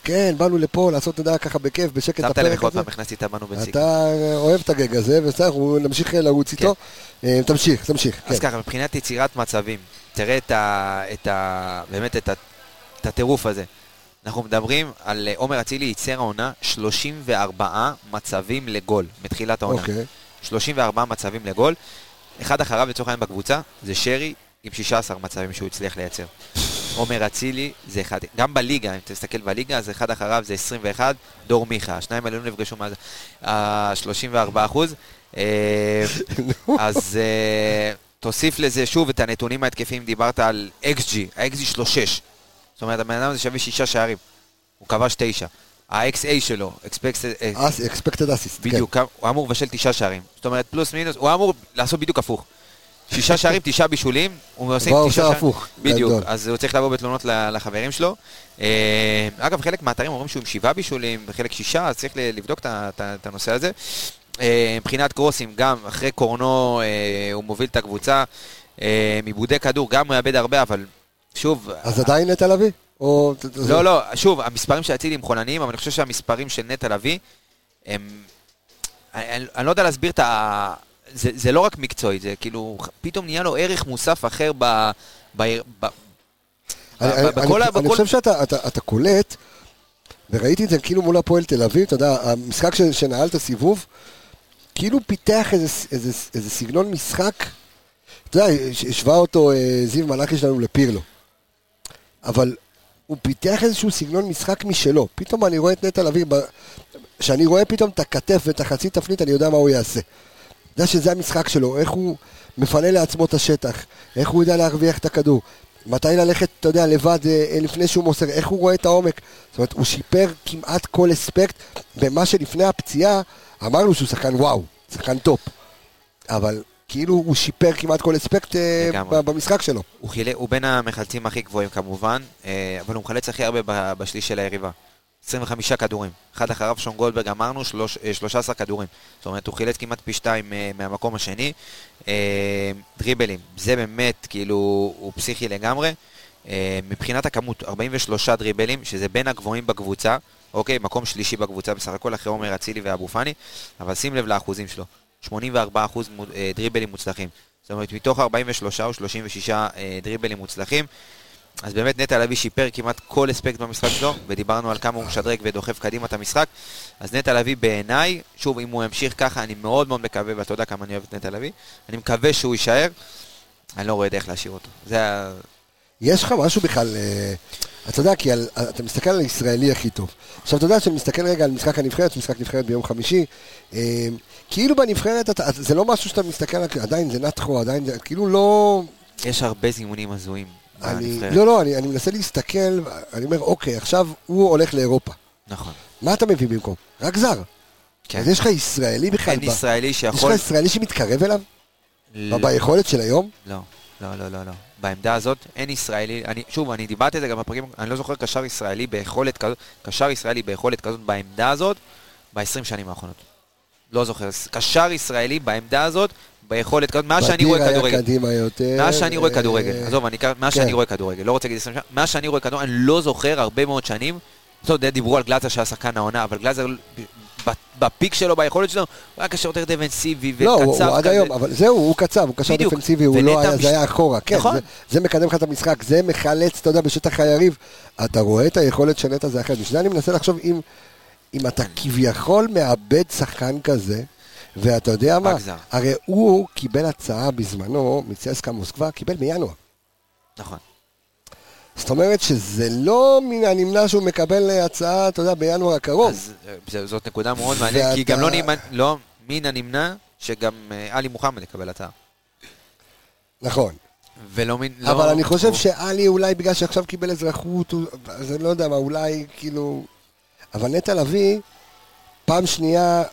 כן, באנו לפה לעשות, אתה יודע, ככה בכיף, בשקט את שמת לב הפרק עוד הזה. פעם הכנסתי את הבנו בציקה. אתה אוהב את הגג הזה, בסדר, אנחנו נמשיך לרוץ איתו. אה, תמשיך, תמשיך. כן. אז ככה, מבחינת יצירת מצבים, תראה את ה... את באמת את, את הטירוף הזה. אנחנו מדברים על אה, עומר אצילי ייצר העונה 34 מצבים לגול מתחילת העונה. אוקיי. 34 מצבים לגול. אחד אחריו לצורך העניין בקבוצה זה שרי עם 16 מצבים שהוא הצליח לייצר. עומר אצילי זה אחד, גם בליגה, אם תסתכל בליגה, אז אחד אחריו זה 21, דור מיכה, השניים האלה לא נפגשו מאז ה-34 אחוז. אה, אז אה, תוסיף לזה שוב את הנתונים ההתקפיים, דיברת על XG, ה-XG שלו 6. זאת אומרת, הבן אדם הזה שווה 6 שערים, הוא כבש 9. ה-XA שלו, expected, אה, assist. כן. בדיוק, הוא אמור לבשל תשעה שערים. זאת אומרת, פלוס מינוס, הוא אמור לעשות בדיוק הפוך. שישה שערים, תשעה בישולים, הוא עושה תשעה שערים. הפוך, בדיוק. אז הוא צריך לבוא בתלונות לחברים שלו. אה, אגב, חלק מהאתרים אומרים שהוא עם שבעה בישולים, וחלק שישה, אז צריך לבדוק את הנושא הזה. אה, מבחינת קרוסים, גם אחרי קורנו הוא מוביל את הקבוצה. מעיבודי כדור, גם הוא מאבד הרבה, אבל שוב, אז עדיין נטע לביא? או... לא, לא, שוב, המספרים של אצילי הם חולניים, אבל אני חושב שהמספרים של נטע לביא הם... אני, אני, אני לא יודע להסביר את ה... זה, זה לא רק מקצועי, זה כאילו, פתאום נהיה לו ערך מוסף אחר ב... ב, ב אני, אני, בכל ה- אני, אני בכל- חושב שאתה אתה, אתה קולט, וראיתי את זה כאילו מול הפועל תל אביב, אתה יודע, המשחק ש, שנעל את הסיבוב, כאילו פיתח איזה, איזה, איזה סגנון משחק, אתה יודע, הש- השווה אותו אה, זיו מלאכי שלנו לפירלו. אבל הוא פיתח איזשהו סגנון משחק משלו. פתאום אני רואה את נטע לביא, כשאני רואה פתאום את הכתף ואת החצי תפנית, אני יודע מה הוא יעשה. יודע שזה המשחק שלו, איך הוא מפנה לעצמו את השטח, איך הוא יודע להרוויח את הכדור, מתי ללכת, אתה יודע, לבד אה, אה, לפני שהוא מוסר, איך הוא רואה את העומק. זאת אומרת, הוא שיפר כמעט כל אספקט במה שלפני הפציעה, אמרנו שהוא שחקן וואו, שחקן טופ. אבל כאילו הוא שיפר כמעט כל אספקט אה, לגמרי. במשחק שלו. הוא, חילץ, הוא בין המחלצים הכי גבוהים כמובן, אה, אבל הוא מחלץ הכי הרבה בשליש של היריבה. 25 כדורים. אחד אחריו שון גולדברג אמרנו, שלוש, אה, 13 כדורים. זאת אומרת, הוא חילץ כמעט פי שתיים מהמקום השני. דריבלים, זה באמת, כאילו, הוא פסיכי לגמרי. מבחינת הכמות, 43 דריבלים, שזה בין הגבוהים בקבוצה, אוקיי, מקום שלישי בקבוצה בסך הכל, אחרי עומר אצילי ואבו פאני, אבל שים לב לאחוזים שלו, 84 אחוז מו- אה, דריבלים מוצלחים. זאת אומרת, מתוך 43 או 36 אה, דריבלים מוצלחים, אז באמת נטע לביא שיפר כמעט כל אספקט במשחק שלו, ודיברנו על כמה הוא משדרג ודוחף קדימה את המשחק. אז נטע לביא בעיניי, שוב, אם הוא ימשיך ככה, אני מאוד מאוד מקווה, ואתה יודע כמה אני אוהב את נטע לביא, אני מקווה שהוא יישאר, אני לא רואה דרך להשאיר אותו. זה ה... יש לך משהו בכלל, אה, אתה יודע, כי על, אתה מסתכל על הישראלי הכי טוב. עכשיו, אתה יודע שאני מסתכל רגע על משחק הנבחרת, משחק נבחרת ביום חמישי, אה, כאילו בנבחרת, אתה, זה לא משהו שאתה מסתכל על, עדיין זה נתחו, עדיין זה, כאילו לא... יש הרבה זימונים הזויים. אני. לא, לא, אני, אני מנסה להסתכל, אני אומר, אוקיי, עכשיו הוא הולך לאירופה. נכון. מה אתה מביא במקום? רק זר. כן. אז יש לך ישראלי בכלל, אין ישראלי יש שיכול... לך ישראלי שמתקרב אליו? ל- ביכולת של היום? לא, לא, לא, לא, לא. בעמדה הזאת אין ישראלי, אני, שוב, אני דיברתי על זה גם בפרקים, אני לא זוכר קשר ישראלי ביכולת כזאת, קשר ישראלי ביכולת כזאת בעמדה הזאת ב-20 שנים האחרונות. לא זוכר, קשר ישראלי בעמדה הזאת ביכולת כזאת, מאז שאני רואה בדיר כדורגל. היה קדימה יותר. מאז שאני רואה אה, כדורגל, עזוב, מאז כן. שאני רואה כדורגל, לא רוצה להגיד 20 שנה, מאז שאני רואה כדורגל, אני לא זוכר הרבה מאוד שנים, אתה יודע, דיברו על גלאזר שהיה שחקן העונה, אבל גלאזר, בפיק שלו, ביכולת שלו, הוא היה קשר יותר דפנסיבי וקצר לא, הוא, הוא עד. היום, אבל זהו, הוא קצב, הוא קשר. דפנסיבי, הוא לא היה, מש- זה היה אחורה, כן, נכון. זה, זה מקדם לך את המשחק, זה מחלץ, אתה יודע, בשטח היריב, אתה רואה את היכולת של נטע זה אחרת, בשביל זה אני מנסה לחשוב אם, אם אתה כביכול מאבד שחקן כזה, ואתה יודע מה. הרי הוא קיבל הצעה בזמנו מצסקה מוסקבה, קיבל בינואר. נכון. זאת אומרת שזה לא מן הנמנע שהוא מקבל אה, הצעה, אתה יודע, בינואר הקרוב. אז אה, זאת נקודה מאוד מעניינת, כי גם לא נמנע- לא מן הנמנע שגם אה, עלי מוחמד יקבל הצעה. נכון. ולא מן... לא- אבל אני חושב הוא- שעלי אולי בגלל שעכשיו קיבל אזרחות, אז אני לא יודע מה, אולי כאילו... אבל נטע לביא, פעם שנייה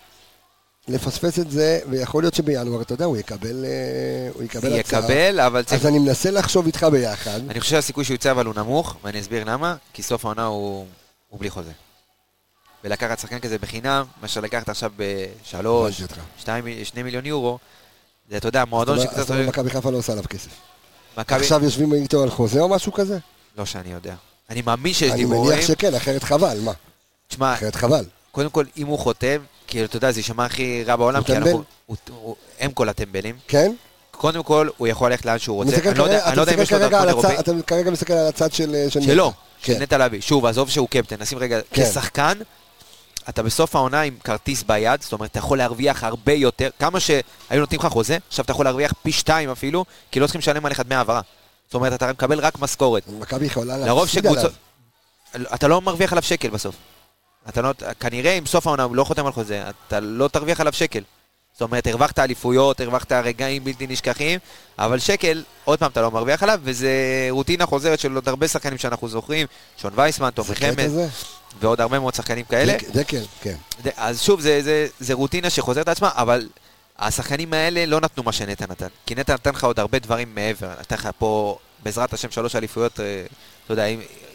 לפספס את זה, ויכול להיות שבינואר, אתה יודע, הוא יקבל, אה, הוא יקבל הצעה. יקבל, אבל צריך... אז אני מנסה לחשוב איתך ביחד. אני חושב שהסיכוי שהוא יצא אבל הוא נמוך, ואני אסביר למה, כי סוף העונה הוא הוא בלי חוזה. ולקחת שחקן כזה בחינם, מאשר לקחת עכשיו בשלוש. שתיים, שני מיליון יורו, זה, אתה יודע, מועדון שקצת... אומרת, מכבי חיפה לא עושה עליו כסף. מכבי... עכשיו יושבים איתו על חוזה או משהו כזה? לא שאני יודע. אני מאמין שיש אני דיבורים. מניח שכן, אחרת חבל, מה? תשמע, אחרת חבל. קודם כל, אם הוא חותם, כאילו, אתה יודע, זה יישמע הכי רע בעולם, כי? אנחנו... הוא- הוא- הם כל הטמבלים. כן? קודם כל, הוא יכול ללכת לאן שהוא רוצה. אני לא יודע- לא אם יש לו דרכון אירופאי. הצד- אתה כרגע מסתכל על הצד של של שלו, כן. של נטע לביא. שוב, עזוב שהוא קפטן, נשים רגע, כן. כשחקן, אתה בסוף העונה עם כרטיס ביד, זאת אומרת, אתה יכול להרוויח הרבה יותר, כמה שהיו נותנים לך חוזה, עכשיו אתה יכול להרוויח פי שתיים אפילו, כי לא צריכים לשלם עליך דמי העברה. זאת אומרת, אתה מקבל רק משכורת. מכבי יכולה להפסיד עליו. אתה לא מרוויח עליו שקל בסוף. אתה לא... כנראה אם סוף העונה הוא לא חותם על חוזה, אתה לא תרוויח עליו שקל. זאת אומרת, הרווחת אליפויות, הרווחת רגעים בלתי נשכחים, אבל שקל, עוד פעם אתה לא מרוויח עליו, וזה רוטינה חוזרת של עוד הרבה שחקנים שאנחנו זוכרים, שון וייסמן, תומר זה חמד, זה? ועוד הרבה מאוד שחקנים כאלה. דק- דקל, כן. זה- אז שוב, זה, זה, זה רוטינה שחוזרת לעצמה, אבל השחקנים האלה לא נתנו מה שנטע נתן. כי נטע נתן לך עוד הרבה דברים מעבר. נתן לך פה, בעזרת השם, שלוש אליפויות, אה, אתה יודע,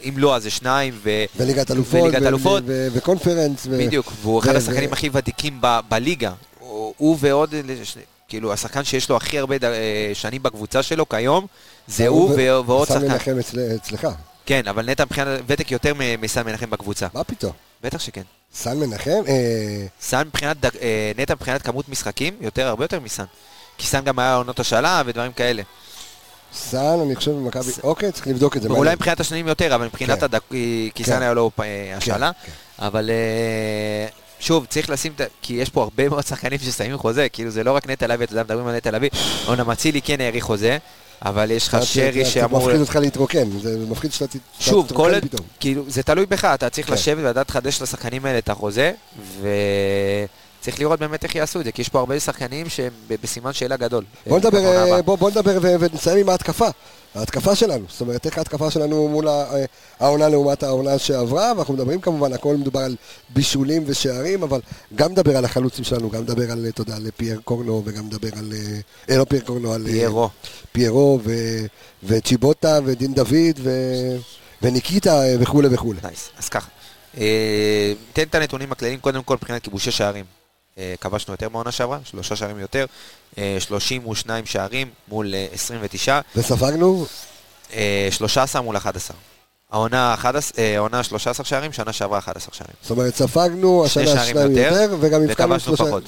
אם, לא, אז זה שניים, ו... וליגת אלופות, וליגת אלופות. וקונפרנס. ו- בדיוק, והוא אחד השחקנים הכי ותיקים ב, בליגה. הוא, הוא ועוד, כאילו, השחקן שיש לו הכי הרבה אה, שנים בקבוצה שלו כיום, זה הוא ו- ועוד סן שחקן. מנחם אצל- אצלך. כן, אבל נטע מבחינת ותק יותר מסן מנחם בקבוצה. מה פתאום? בטח שכן. סאן מנחם? אה, סאן מבחינת, אה, נטע מבחינת כמות משחקים, יותר, הרבה יותר מסאן. כי סאן גם היה עונות השאלה ודברים כאלה. סאן, אני חושב במכבי... אוקיי, צריך לבדוק את זה. אולי. מבחינת השנים יותר, אבל מבחינת כן. הדק... כי כן. סאן היה לו אה, השאלה. כן. אבל אה, שוב, צריך לשים, את ה- כי יש פה הרבה מאוד שחקנים ששמים חוזה, כאילו זה לא רק נטע לביא, אתה יודע, מדברים על נטע לביא. אומנם אצילי כן האריך חוזה, אבל יש לך שרי שאמור... זה מפחיד אותך להתרוקן, זה מפחיד שאתה שוב, כל... תתרוקן פתאום. כאילו, זה תלוי בך, אתה צריך כן. לשבת ולדעת לחדש לשחקנים האלה את החוזה, וצריך לראות באמת איך יעשו את זה, כי יש פה הרבה שחקנים שהם בסימן שאלה גדול. בוא אה, נדבר, בעונה אה. בוא, בוא נדבר ונסיים עם ההתקפה. ההתקפה שלנו, זאת אומרת, איך ההתקפה שלנו מול אה, העונה לעומת העונה שעברה, ואנחנו מדברים כמובן, הכל מדובר על בישולים ושערים, אבל גם נדבר על החלוצים שלנו, גם נדבר על, אתה יודע, על פייר קורנו, וגם נדבר על, אה, לא פייר קורנו, על פיירו. פיירו ו- וצ'יבוטה ודין דוד ו- וניקיטה וכולי וכולי. nice, אז ככה. ניתן את הנתונים הכלליים, קודם כל מבחינת כיבושי שערים. אה, כבשנו יותר מהעונה שעברה, שלושה שערים יותר, אה, 32 שערים מול אה, 29. וספגנו אה, 13 מול 11. העונה 11, אה, העונה 13 שערים, שנה שעברה 11 שערים. זאת אומרת, ספגנו שני השנה שערים שניים יותר, יותר, וגם הבקענו שלושה... פחות.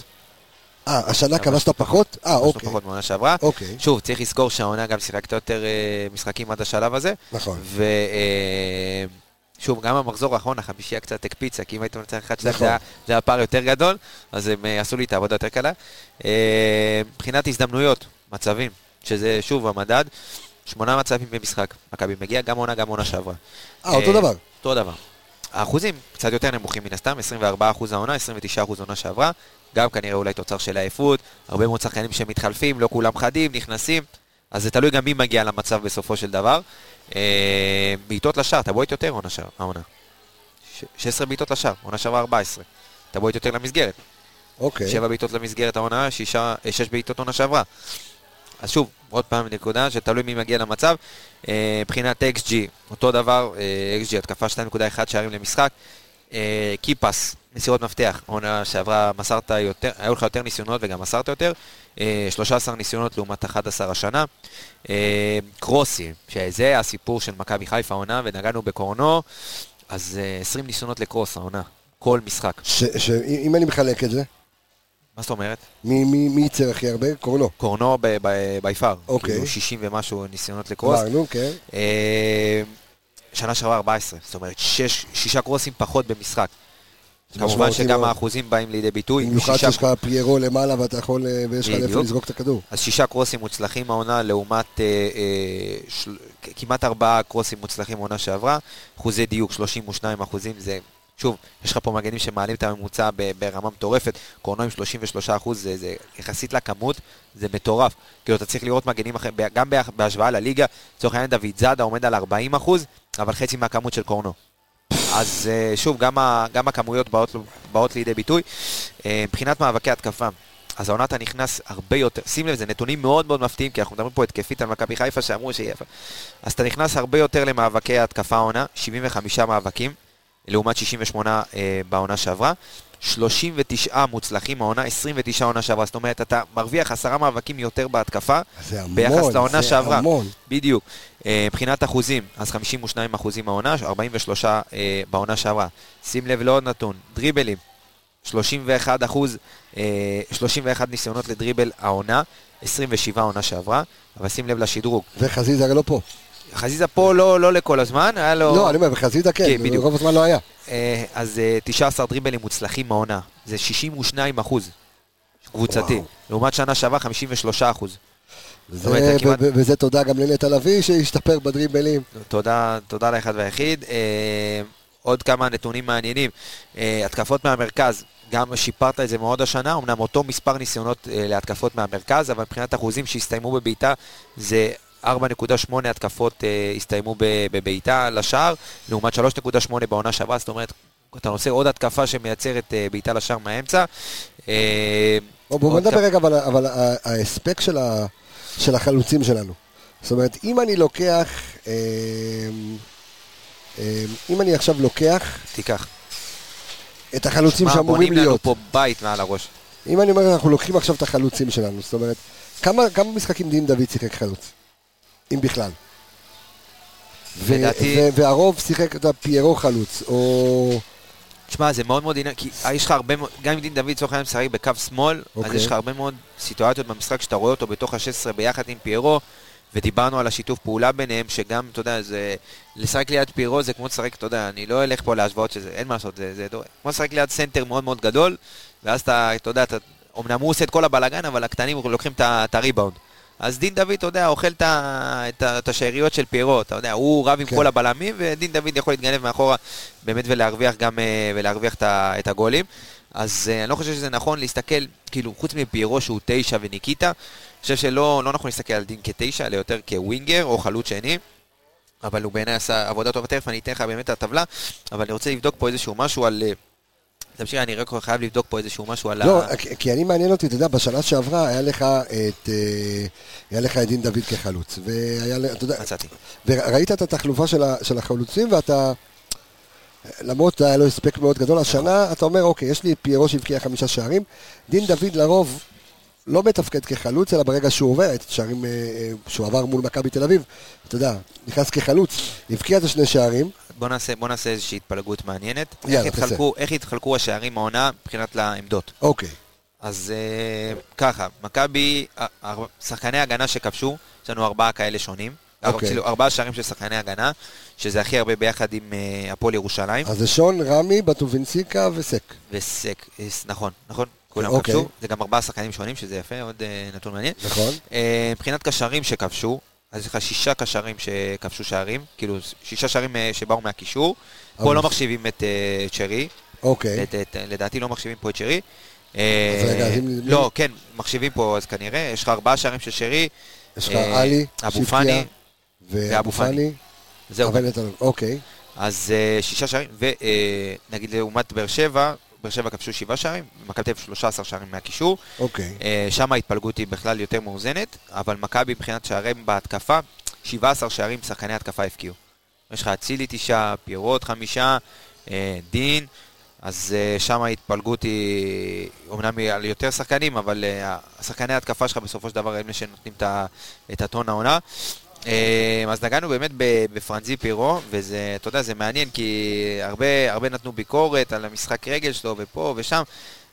אה, השנה כבשת פחות? אה, כבשנו אוקיי. פחות מהעונה שעברה. אוקיי, שוב, צריך לזכור שהעונה גם שיחקת יותר אה, משחקים עד השלב הזה. נכון. ושוב, גם המחזור האחרון, החמישייה קצת הקפיצה, כי אם הייתם מנצח 1 2 נכון. זה היה- פער יותר גדול, אז הם אה, עשו לי את העבודה יותר קלה. אה, מבחינת הזדמנויות, מצבים, שזה שוב המדד, שמונה מצבים במשחק. מכבי מגיע גם עונה, גם עונה שעברה. אה, אותו אה, דבר. אותו דבר. האחוזים קצת יותר נמוכים מן הסתם, 24% העונה, 29% עונה שעברה. גם כנראה אולי תוצר של העייפות, הרבה מאוד שחקנים שמתחלפים, לא כולם חדים, נכנסים, אז זה תלוי גם מי מגיע למצב בסופו של דבר. אה, בעיטות לשער, אתה בועט יותר עונה שער- העונה. ש- 16 בעיטות לשער, עונה שעברה 14. אתה בועט יותר למסגרת. אוקיי. 7 בעיטות למסגרת העונה, 6 בעיטות עונה שעברה. אז שוב, עוד פעם נקודה שתלוי מי מגיע למצב. אה, מבחינת XG, אותו דבר, אה, XG, התקפה 2.1 שערים למשחק. אה, קיפס, מסירות מפתח, עונה שעברה מסרת יותר, היו לך יותר ניסיונות וגם מסרת יותר. אה, 13 ניסיונות לעומת 11 השנה. אה, קרוסי, שזה הסיפור של מכבי חיפה העונה, ונגענו בקורנו, אז אה, 20 ניסיונות לקרוס העונה, כל משחק. ש- ש- אם אני מחלק את זה, מה זאת אומרת? מי- מי מי ייצר הכי הרבה? קורנו. קורנו בי פאר. אוקיי. כאילו 60 ומשהו ניסיונות לקרוס. אמרנו, כן. אה, שנה שעברה 14, זאת אומרת שש, שישה קרוסים פחות במשחק. כמובן שגם מאוד. האחוזים באים לידי ביטוי. במיוחד שיש לך פיירו למעלה ואתה יכול, אה, ויש לך לאיפה בדיוק. לזרוק את הכדור. אז שישה קרוסים מוצלחים העונה לעומת אה, אה, של... כמעט ארבעה קרוסים מוצלחים עונה שעברה. אחוזי דיוק 32 אחוזים, זה... שוב, יש לך פה מגנים שמעלים את הממוצע ברמה מטורפת, קורנו עם 33 אחוז, זה, זה יחסית לכמות, זה מטורף. כאילו, אתה צריך לראות מגנים אחרים, גם בה- בהשוואה לליגה, לצורך העניין דוד זאדה עומד על 40 אחוז, אבל חצי מהכמות של קורנו. אז אה, שוב, גם, ה, גם הכמויות באות, באות לידי ביטוי. אה, מבחינת מאבקי התקפה, אז העונה אתה נכנס הרבה יותר, שים לב, זה נתונים מאוד מאוד מפתיעים, כי אנחנו מדברים פה התקפית על מכבי חיפה שאמרו שיהיה... אז אתה נכנס הרבה יותר למאבקי התקפה העונה, 75 מאבקים, לעומת 68 אה, בעונה שעברה. 39 מוצלחים העונה, 29 עונה שעברה, זאת אומרת, אתה מרוויח עשרה מאבקים יותר בהתקפה, זה המון, ביחס לעונה זה שעברה. המון. בדיוק. אה, מבחינת אחוזים, אז 52 אחוזים העונה, 43 אה, בעונה שעברה. שים לב לעוד נתון, דריבלים, 31 אחוז, אה, 31 ניסיונות לדריבל העונה, 27 העונה שעברה, אבל שים לב לשדרוג. וחזיזה לא פה. חזיזה פה לא, לא לכל הזמן, היה לו... לא, אני אומר, וחזיזה כן, כן, בדיוק. רוב הזמן לא היה. אה, אז אה, 19 דריבלים מוצלחים מהעונה, זה 62 אחוז קבוצתי, וואו. לעומת שנה שעברה 53 אחוז. זה- אומרת, כמעט- וזה תודה גם לנטע לביא שהשתפר בדריבלים. תודה, תודה לאחד והיחיד. אה, עוד כמה נתונים מעניינים. אה, התקפות מהמרכז, גם שיפרת את זה מאוד השנה, אמנם אותו מספר ניסיונות אה, להתקפות מהמרכז, אבל מבחינת אחוזים שהסתיימו בבעיטה, זה 4.8 התקפות אה, הסתיימו בבעיטה לשער, לעומת 3.8 בעונה שעברה, זאת אומרת, אתה עושה עוד התקפה שמייצרת אה, בעיטה לשער מהאמצע. אה, בואו בוא נדבר רגע, אבל, אבל ההספק של, ה, של החלוצים שלנו. זאת אומרת, אם אני לוקח, אה, אה, אם אני עכשיו לוקח תיקח. את החלוצים מה, שאמורים בונים לנו להיות, פה בית מעל הראש. אם אני אומר, אנחנו לוקחים עכשיו את החלוצים שלנו, זאת אומרת, כמה, כמה משחקים דין דוד שיחק חלוץ? אם בכלל. לדעתי- והרוב שיחק את הפיירו חלוץ, או... תשמע, זה מאוד מאוד עניין, כי יש לך הרבה מאוד, גם אם דין דוד לצורך העניין משחק בקו שמאל, אז אוקיי. יש לך הרבה מאוד סיטואציות במשחק שאתה רואה אותו בתוך ה-16 ביחד עם פיירו, ודיברנו על השיתוף פעולה ביניהם, שגם, אתה יודע, זה... לשחק ליד פיירו זה כמו לשחק, אתה יודע, אני לא אלך פה להשוואות שזה, אין מה לעשות, זה, זה כמו לשחק ליד סנטר מאוד מאוד גדול, ואז אתה, אתה יודע, אתה, אמנם הוא עושה את כל הבלאגן, אבל הקטנים לוקחים את הריבאונד. אז דין דוד, אתה יודע, אוכל את השאריות של פיירו, אתה יודע, הוא רב עם כן. כל הבלמים, ודין דוד יכול להתגנב מאחורה באמת ולהרוויח גם, אה, ולהרוויח את הגולים. אז אה, אני לא חושב שזה נכון להסתכל, כאילו, חוץ מפיירו שהוא תשע וניקיטה, אני חושב שלא לא נכון להסתכל על דין כתשע, אלא יותר כווינגר או חלוץ שני. אבל הוא בעיניי עשה עבודה טובה, תכף אני אתן לך באמת את הטבלה, אבל אני רוצה לבדוק פה איזשהו משהו על... תמשיך, אני רק חייב לבדוק פה איזשהו משהו על לא, ה... כי- כי אני מעניין אותי, אתה יודע, בשנה שעברה היה לך את, אה, היה לך את דין דוד כחלוץ, והיה, אתה יודע, מצאתי. וראית את התחלופה של, ה, של החלוצים, ואתה, למרות היה לו הספק מאוד גדול, השנה אתה אומר, אוקיי, יש לי פיירו שהבקיע חמישה שערים, דין דוד לרוב לא מתפקד כחלוץ, אלא ברגע שהוא עובר, את שערים, אה, אה, שהוא עבר מול מכבי תל אביב, אתה יודע, נכנס כחלוץ, הבקיע את השני שערים, בוא נעשה, בוא נעשה איזושהי התפלגות מעניינת. יאללה, איך. התחלקו, איך התחלקו השערים העונה מבחינת לעמדות? אוקיי. אז אה, ככה, מכבי, שחקני הגנה שכבשו, יש לנו ארבעה כאלה שונים. אוקיי. כאילו, ארבעה שערים של שחקני הגנה, שזה הכי הרבה ביחד עם אה, הפועל ירושלים. אז זה שון, רמי, בטובינסיקה וסק. וסק, אה, נכון, נכון, כולם אוקיי. כבשו. זה גם ארבעה שחקנים שונים, שזה יפה, עוד אה, נתון מעניין. נכון? אה, מבחינת קשרים שכבשו, אז יש לך שישה קשרים שכבשו שערים, כאילו שישה שערים אה, שבאו מהקישור. פה אבל- לא מחשיבים את אה, צ'רי, אוקיי. את- את- לדעתי לא מחשיבים פה את שרי. אז רגע, אז אם- לא, כן, מחשיבים פה, אז כנראה, יש לך ארבעה שערים של שרי. יש לך אה, עלי, אבו פאני, ואבו פאני. זהו. אוקיי. אז שישה שערים, ונגיד לעומת באר שבע, באר שבע כבשו שבעה שערים, מכבי תל אביב 13 שערים מהקישור. אוקיי. אה, שם ההתפלגות היא בכלל יותר מאוזנת, אבל מכבי מבחינת שערים בהתקפה, 17 שערים שחקני התקפה הפקיעו. יש לך אצילי תשעה, פירות חמישה, אה, דין, אז אה, שם ההתפלגות היא אומנם היא על יותר שחקנים, אבל שחקני ההתקפה שלך בסופו של דבר הם שנותנים את הטון העונה. אה, אז נגענו באמת בפרנזי פירו, וזה, אתה יודע, זה מעניין, כי הרבה, הרבה נתנו ביקורת על המשחק רגל שלו, ופה ושם,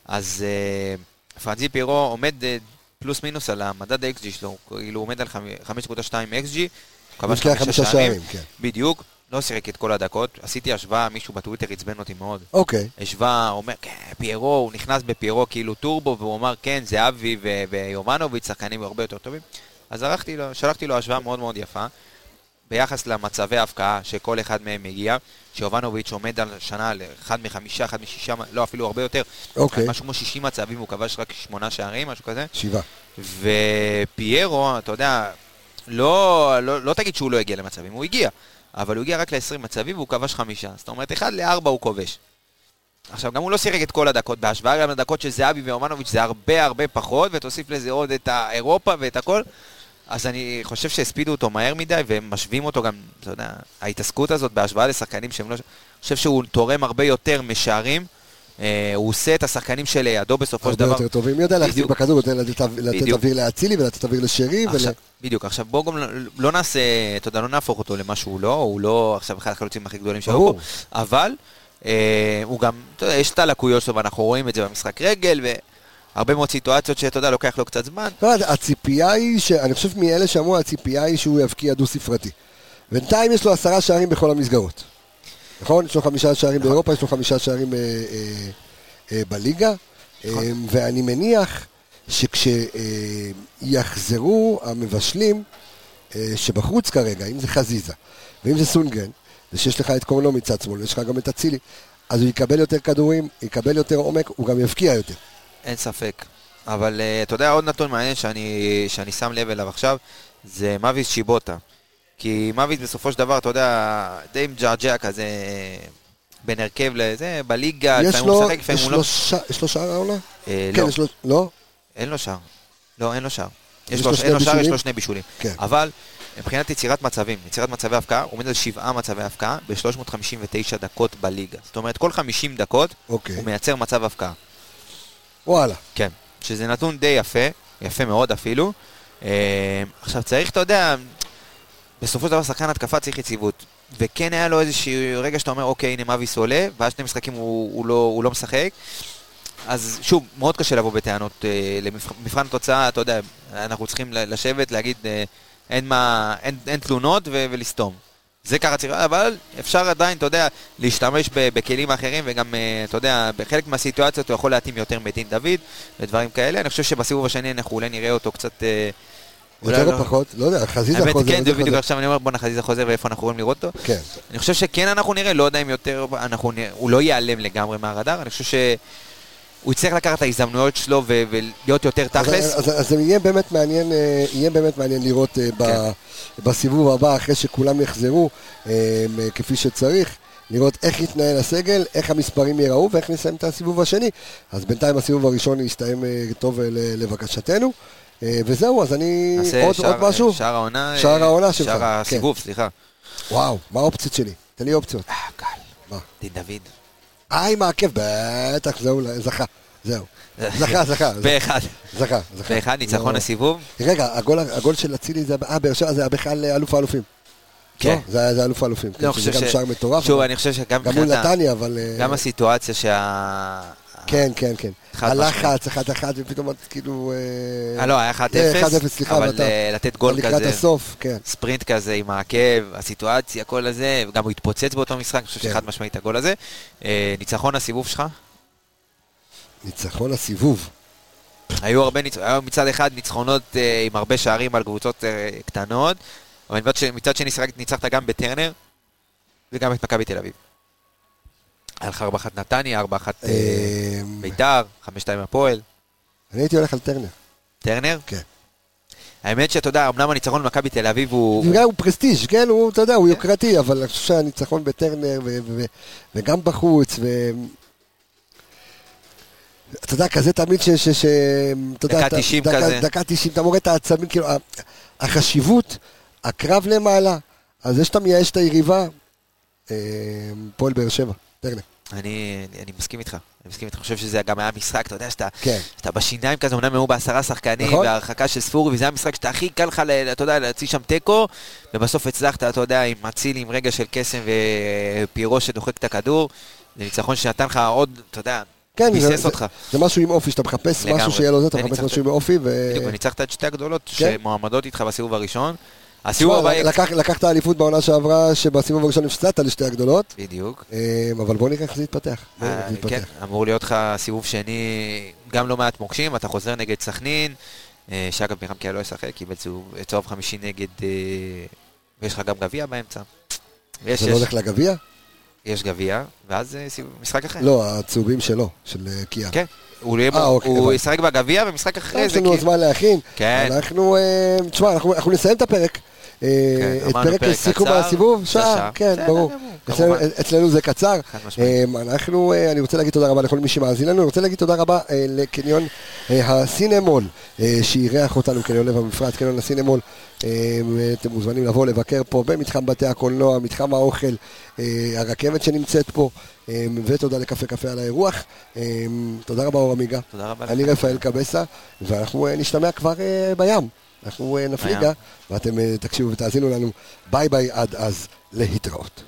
אז אה, פרנזי פירו עומד אה, פלוס מינוס על המדד ה-XG שלו, כאילו הוא עומד על חמ- 5.2 XG, הוא כבש חמישה שערים, כן. בדיוק, לא שיחק את כל הדקות, עשיתי השוואה, מישהו בטוויטר עצבן אותי מאוד. אוקיי. השווה, אומר, כן, פיירו, הוא נכנס בפיירו כאילו טורבו, והוא אמר, כן, זה אבי ויומנוביץ', שחקנים הרבה יותר טובים. אז ערכתי לו, שלחתי לו השוואה מאוד מאוד יפה, ביחס למצבי ההפקעה שכל אחד מהם מגיע, שיובנוביץ' עומד על שנה על אחד מחמישה, אחד משישה, לא, אפילו הרבה יותר, אוקיי. משהו כמו 60 מצבים, הוא כבש רק שמונה שערים, משהו כזה. שבעה. ופיירו, אתה יודע, לא, לא, לא תגיד שהוא לא הגיע למצבים, הוא הגיע, אבל הוא הגיע רק ל-20 מצבים והוא כבש חמישה. זאת אומרת, 1 ל-4 הוא כובש. עכשיו, גם הוא לא שיחק את כל הדקות, בהשוואה גם לדקות של זהבי ואומנוביץ' זה הרבה הרבה פחות, ותוסיף לזה עוד את האירופה ואת הכל. אז אני חושב שהספידו אותו מהר מדי, והם משווים אותו גם, אתה יודע, ההתעסקות הזאת בהשוואה לשחקנים שהם לא... אני חושב שהוא תורם הרבה יותר משערים. אה, הוא עושה את השחקנים שלידו בסופו של הרבה דבר. יותר טובים. מי יודע להחזיק. בכדור, יודע לתת. אוויר לאצילי ולתת אוויר לשרי. בדיוק, עכשיו בואו גם לא- לא נעשה, אתה יודע, לא נהפוך אותו למה שהוא לא, הוא לא עכשיו אחד החלוצים הכי גדולים שהיו. פה, אבל אה, הוא גם, אתה יודע, יש את הלקויות שלו ואנחנו רואים את זה במשחק רגל, והרבה מאוד סיטואציות שאתה יודע, לוקח לו קצת זמן. לא הציפייה היא, ש- אני חושב מאלה שאמרו, הציפייה היא שהוא יבקיע דו-ספרתי. בינתיים יש לו עשרה שערים בכל המסגרות. נכון? יש לו חמישה שערים באירופה, יש לו חמישה שערים אה, אה, אה, בליגה. אה, ואני מניח שכשיחזרו המבשלים אה, שבחוץ כרגע, אם זה חזיזה, ואם זה סונגרן, זה שיש לך את קורנו מצד שמאל, ויש לך גם את אצילי, אז הוא יקבל יותר כדורים, יקבל יותר עומק, הוא גם יבקיע יותר. אין ספק. אבל אה, אתה יודע, עוד נתון מעניין שאני, שאני שם לב אליו עכשיו, זה מוויס שיבוטה. כי מוויס בסופו של דבר, אתה יודע, די מג'עג'ע כזה בין הרכב לזה, בליגה, לפעמים הוא משחק, לפעמים הוא לא. יש לו שער העונה? אה, כן, לא. יש לו, לא? אין לו שער. לא, אין לו שער. יש לו, שער, יש? לו שני בישולים. כן. אבל מבחינת יצירת מצבים, יצירת מצבי הפקעה, הוא עומד על שבעה מצבי הפקעה ב-359 דקות בליגה. זאת אומרת, כל 50 דקות אוקיי. הוא מייצר מצב הפקעה. וואלה. כן. שזה נתון די יפה, יפה מאוד אפילו. אה, עכשיו צריך, אתה יודע, בסופו של דבר שחקן התקפה צריך יציבות. וכן היה לו איזשהו רגע שאתה אומר, אוקיי, הנה מאביס עולה, ואז שני משחקים הוא, הוא, לא, הוא לא משחק. אז שוב, מאוד קשה לבוא בטענות אה, למבחן התוצאה, אתה יודע, אנחנו צריכים לשבת, להגיד, אה, אין, מה, אין, אין תלונות ו- ולסתום. זה ככה צריך, אבל אפשר עדיין, אתה יודע, להשתמש בכלים אחרים, וגם, אה, אתה יודע, בחלק מהסיטואציות הוא יכול להתאים יותר מדין דוד ודברים כאלה. אני חושב שבסיבוב השני אנחנו אולי נראה אותו קצת... אה, יותר לא- או פחות? לא יודע, חזיזה האמת, חוזר. כן, זה בדיוק. עכשיו אני אומר, בואנה חזיזה חוזר ואיפה אנחנו יכולים לראות אותו. כן. אני חושב שכן אנחנו נראה, לא יודע אם יותר, הוא לא ייעלם לגמרי מהרדאר, אני חושב שהוא יצטרך לקחת את ההזדמנויות שלו ו- ולהיות יותר אז- תכלס. אז אז זה יהיה באמת מעניין, אה, יהיה באמת מעניין לראות אה, ב- כן. בסיבוב הבא, אחרי שכולם יחזרו אה, כפי שצריך. לראות איך יתנהל הסגל, איך המספרים ייראו ואיך נסיים את הסיבוב השני. אז בינתיים הסיבוב הראשון יסתיים טוב לבקשתנו. וזהו, אז אני... עוד, שער- עוד משהו? שער העונה. שער העונה שלך, שער כן. הסיבוב, סליחה. וואו, מה האופציות שלי? תן לי אופציות. אה, קל. מה? דין דוד. אה, עם העקב, בטח, זהו, זכה. זהו. זכה, זכה. באחד. זכה, זכה. באחד, ניצחון לא. הסיבוב. רגע, הגול- של אצילי זה... אה, באר שבע זה בכלל אלוף האלופים. כן. לא, זה זה אלוף האלופים. כן, לא, שזה חושב גם שער מטורף. שוב, אני חושב שגם גם מול נתניה, אבל... אה, גם הסיטואציה שה... כן, כן, כן. הלחץ, 1-1, ופתאום את כאילו... אה, לא, היה 1-0, אה, 1-0, סליחה, אבל אה, לתת גול לקראת כזה, הסוף, כן. ספרינט כזה עם העקב, הסיטואציה, כל הזה, וגם הוא התפוצץ באותו משחק, אני חושב כן. שחד משמעית הגול הזה. אה, ניצחון הסיבוב שלך? ניצחון הסיבוב. היו הרבה ניצ... היו מצד אחד ניצחונות אה, עם הרבה שערים על קבוצות אה, קטנות, אבל מצד, שני ניצחת גם בטרנר וגם את מכבי תל אביב. היה לך 4-1 נתניה, 4-1 אה, אה, ביתר, 5-2 הפועל. אני הייתי הולך על טרנר. טרנר? כן. האמת שאתה יודע, אמנם הניצחון במכבי תל אביב הוא... גם הוא פרסטיג', כן, הוא, אתה יודע, הוא יוקרתי, אבל אני חושב שהניצחון בטרנר, וגם בחוץ, ו... אתה יודע, כזה תמיד ש... ש, ש אתה דקה אתה- 90 דקה- כזה. דקה 90, אתה מורד את העצבים, כאילו, החשיבות, הקרב למעלה, אז זה שאתה מייאש את היריבה, אה, פועל באר שבע, טרנר. אני, אני, אני מסכים איתך, אני מסכים איתך, אני חושב שזה גם היה משחק, אתה יודע שאתה, כן. שאתה בשיניים כזה, אמנם היו בעשרה שחקנים, נכון. והרחקה של ספורי, וזה היה משחק שאתה הכי קל לך, אתה יודע, להוציא שם תיקו, ובסוף הצלחת, אתה יודע, עם אצילי, עם רגע של קסם ופירו שדוחק את הכדור, זה ניצחון שנתן לך עוד, אתה יודע, כן, זה- ביסס זה- אותך. זה משהו עם אופי, שאתה מחפש לגמרי. משהו שיהיה לו זה, אתה מחפש. משהו עם אופי, ו... בדיוק, וניצחת את שתי הגדולות כן. שמועמדות איתך בסיבוב הראשון. הסיבוב הבא. לקח- לקחת אליפות בעונה שעברה, שבסיבוב הראשון הפסדת לשתי הגדולות, בדיוק. אה, אבל בוא נראה איך זה יתפתח. אה, כן. אמור להיות לך סיבוב שני, גם לא מעט מוקשים, אתה חוזר נגד סכנין, אה, שאגב מירם קיאל לא ישחק, קיבל צהוב צהוב חמישי נגד... אה, ויש לך גם גביע באמצע. זה לא יש, הולך לגביע? יש גביע, ואז אה, משחק אחר. לא, הצהובים שלו, של אה, קיאן. כן, הוא אה, אוקיי, הוא. ישחק בגביע ומשחק אחרי יש זה, לנו כי- זמן להכין. כן. אנחנו, אה, תשמע, אנחנו אנחנו נסיים את הפרק. אה, כן, את פרק פרק סיכום קצר, הסיבוב, שעה. כן, ברור. אצלנו- זה קצר. אה, אנחנו, אה, אני רוצה להגיד תודה רבה לכל מי שמאזין לנו, אני רוצה להגיד תודה רבה לקניון הסינמול, שאירח אותנו, קניון לב המפרץ, קניון הסינמול. אתם מוזמנים לבוא לבקר פה במתחם בתי הקולנוע, מתחם האוכל, הרכבת שנמצאת פה, ותודה לקפה קפה על האירוח. תודה רבה אור עמיגה. תודה רבה לך. אני רפאל קבסה, ואנחנו נשתמע כבר בים. אנחנו אה, נפליגה, בים. ואתם אה, תקשיבו ותאזינו לנו. ביי ביי עד אז, להתראות.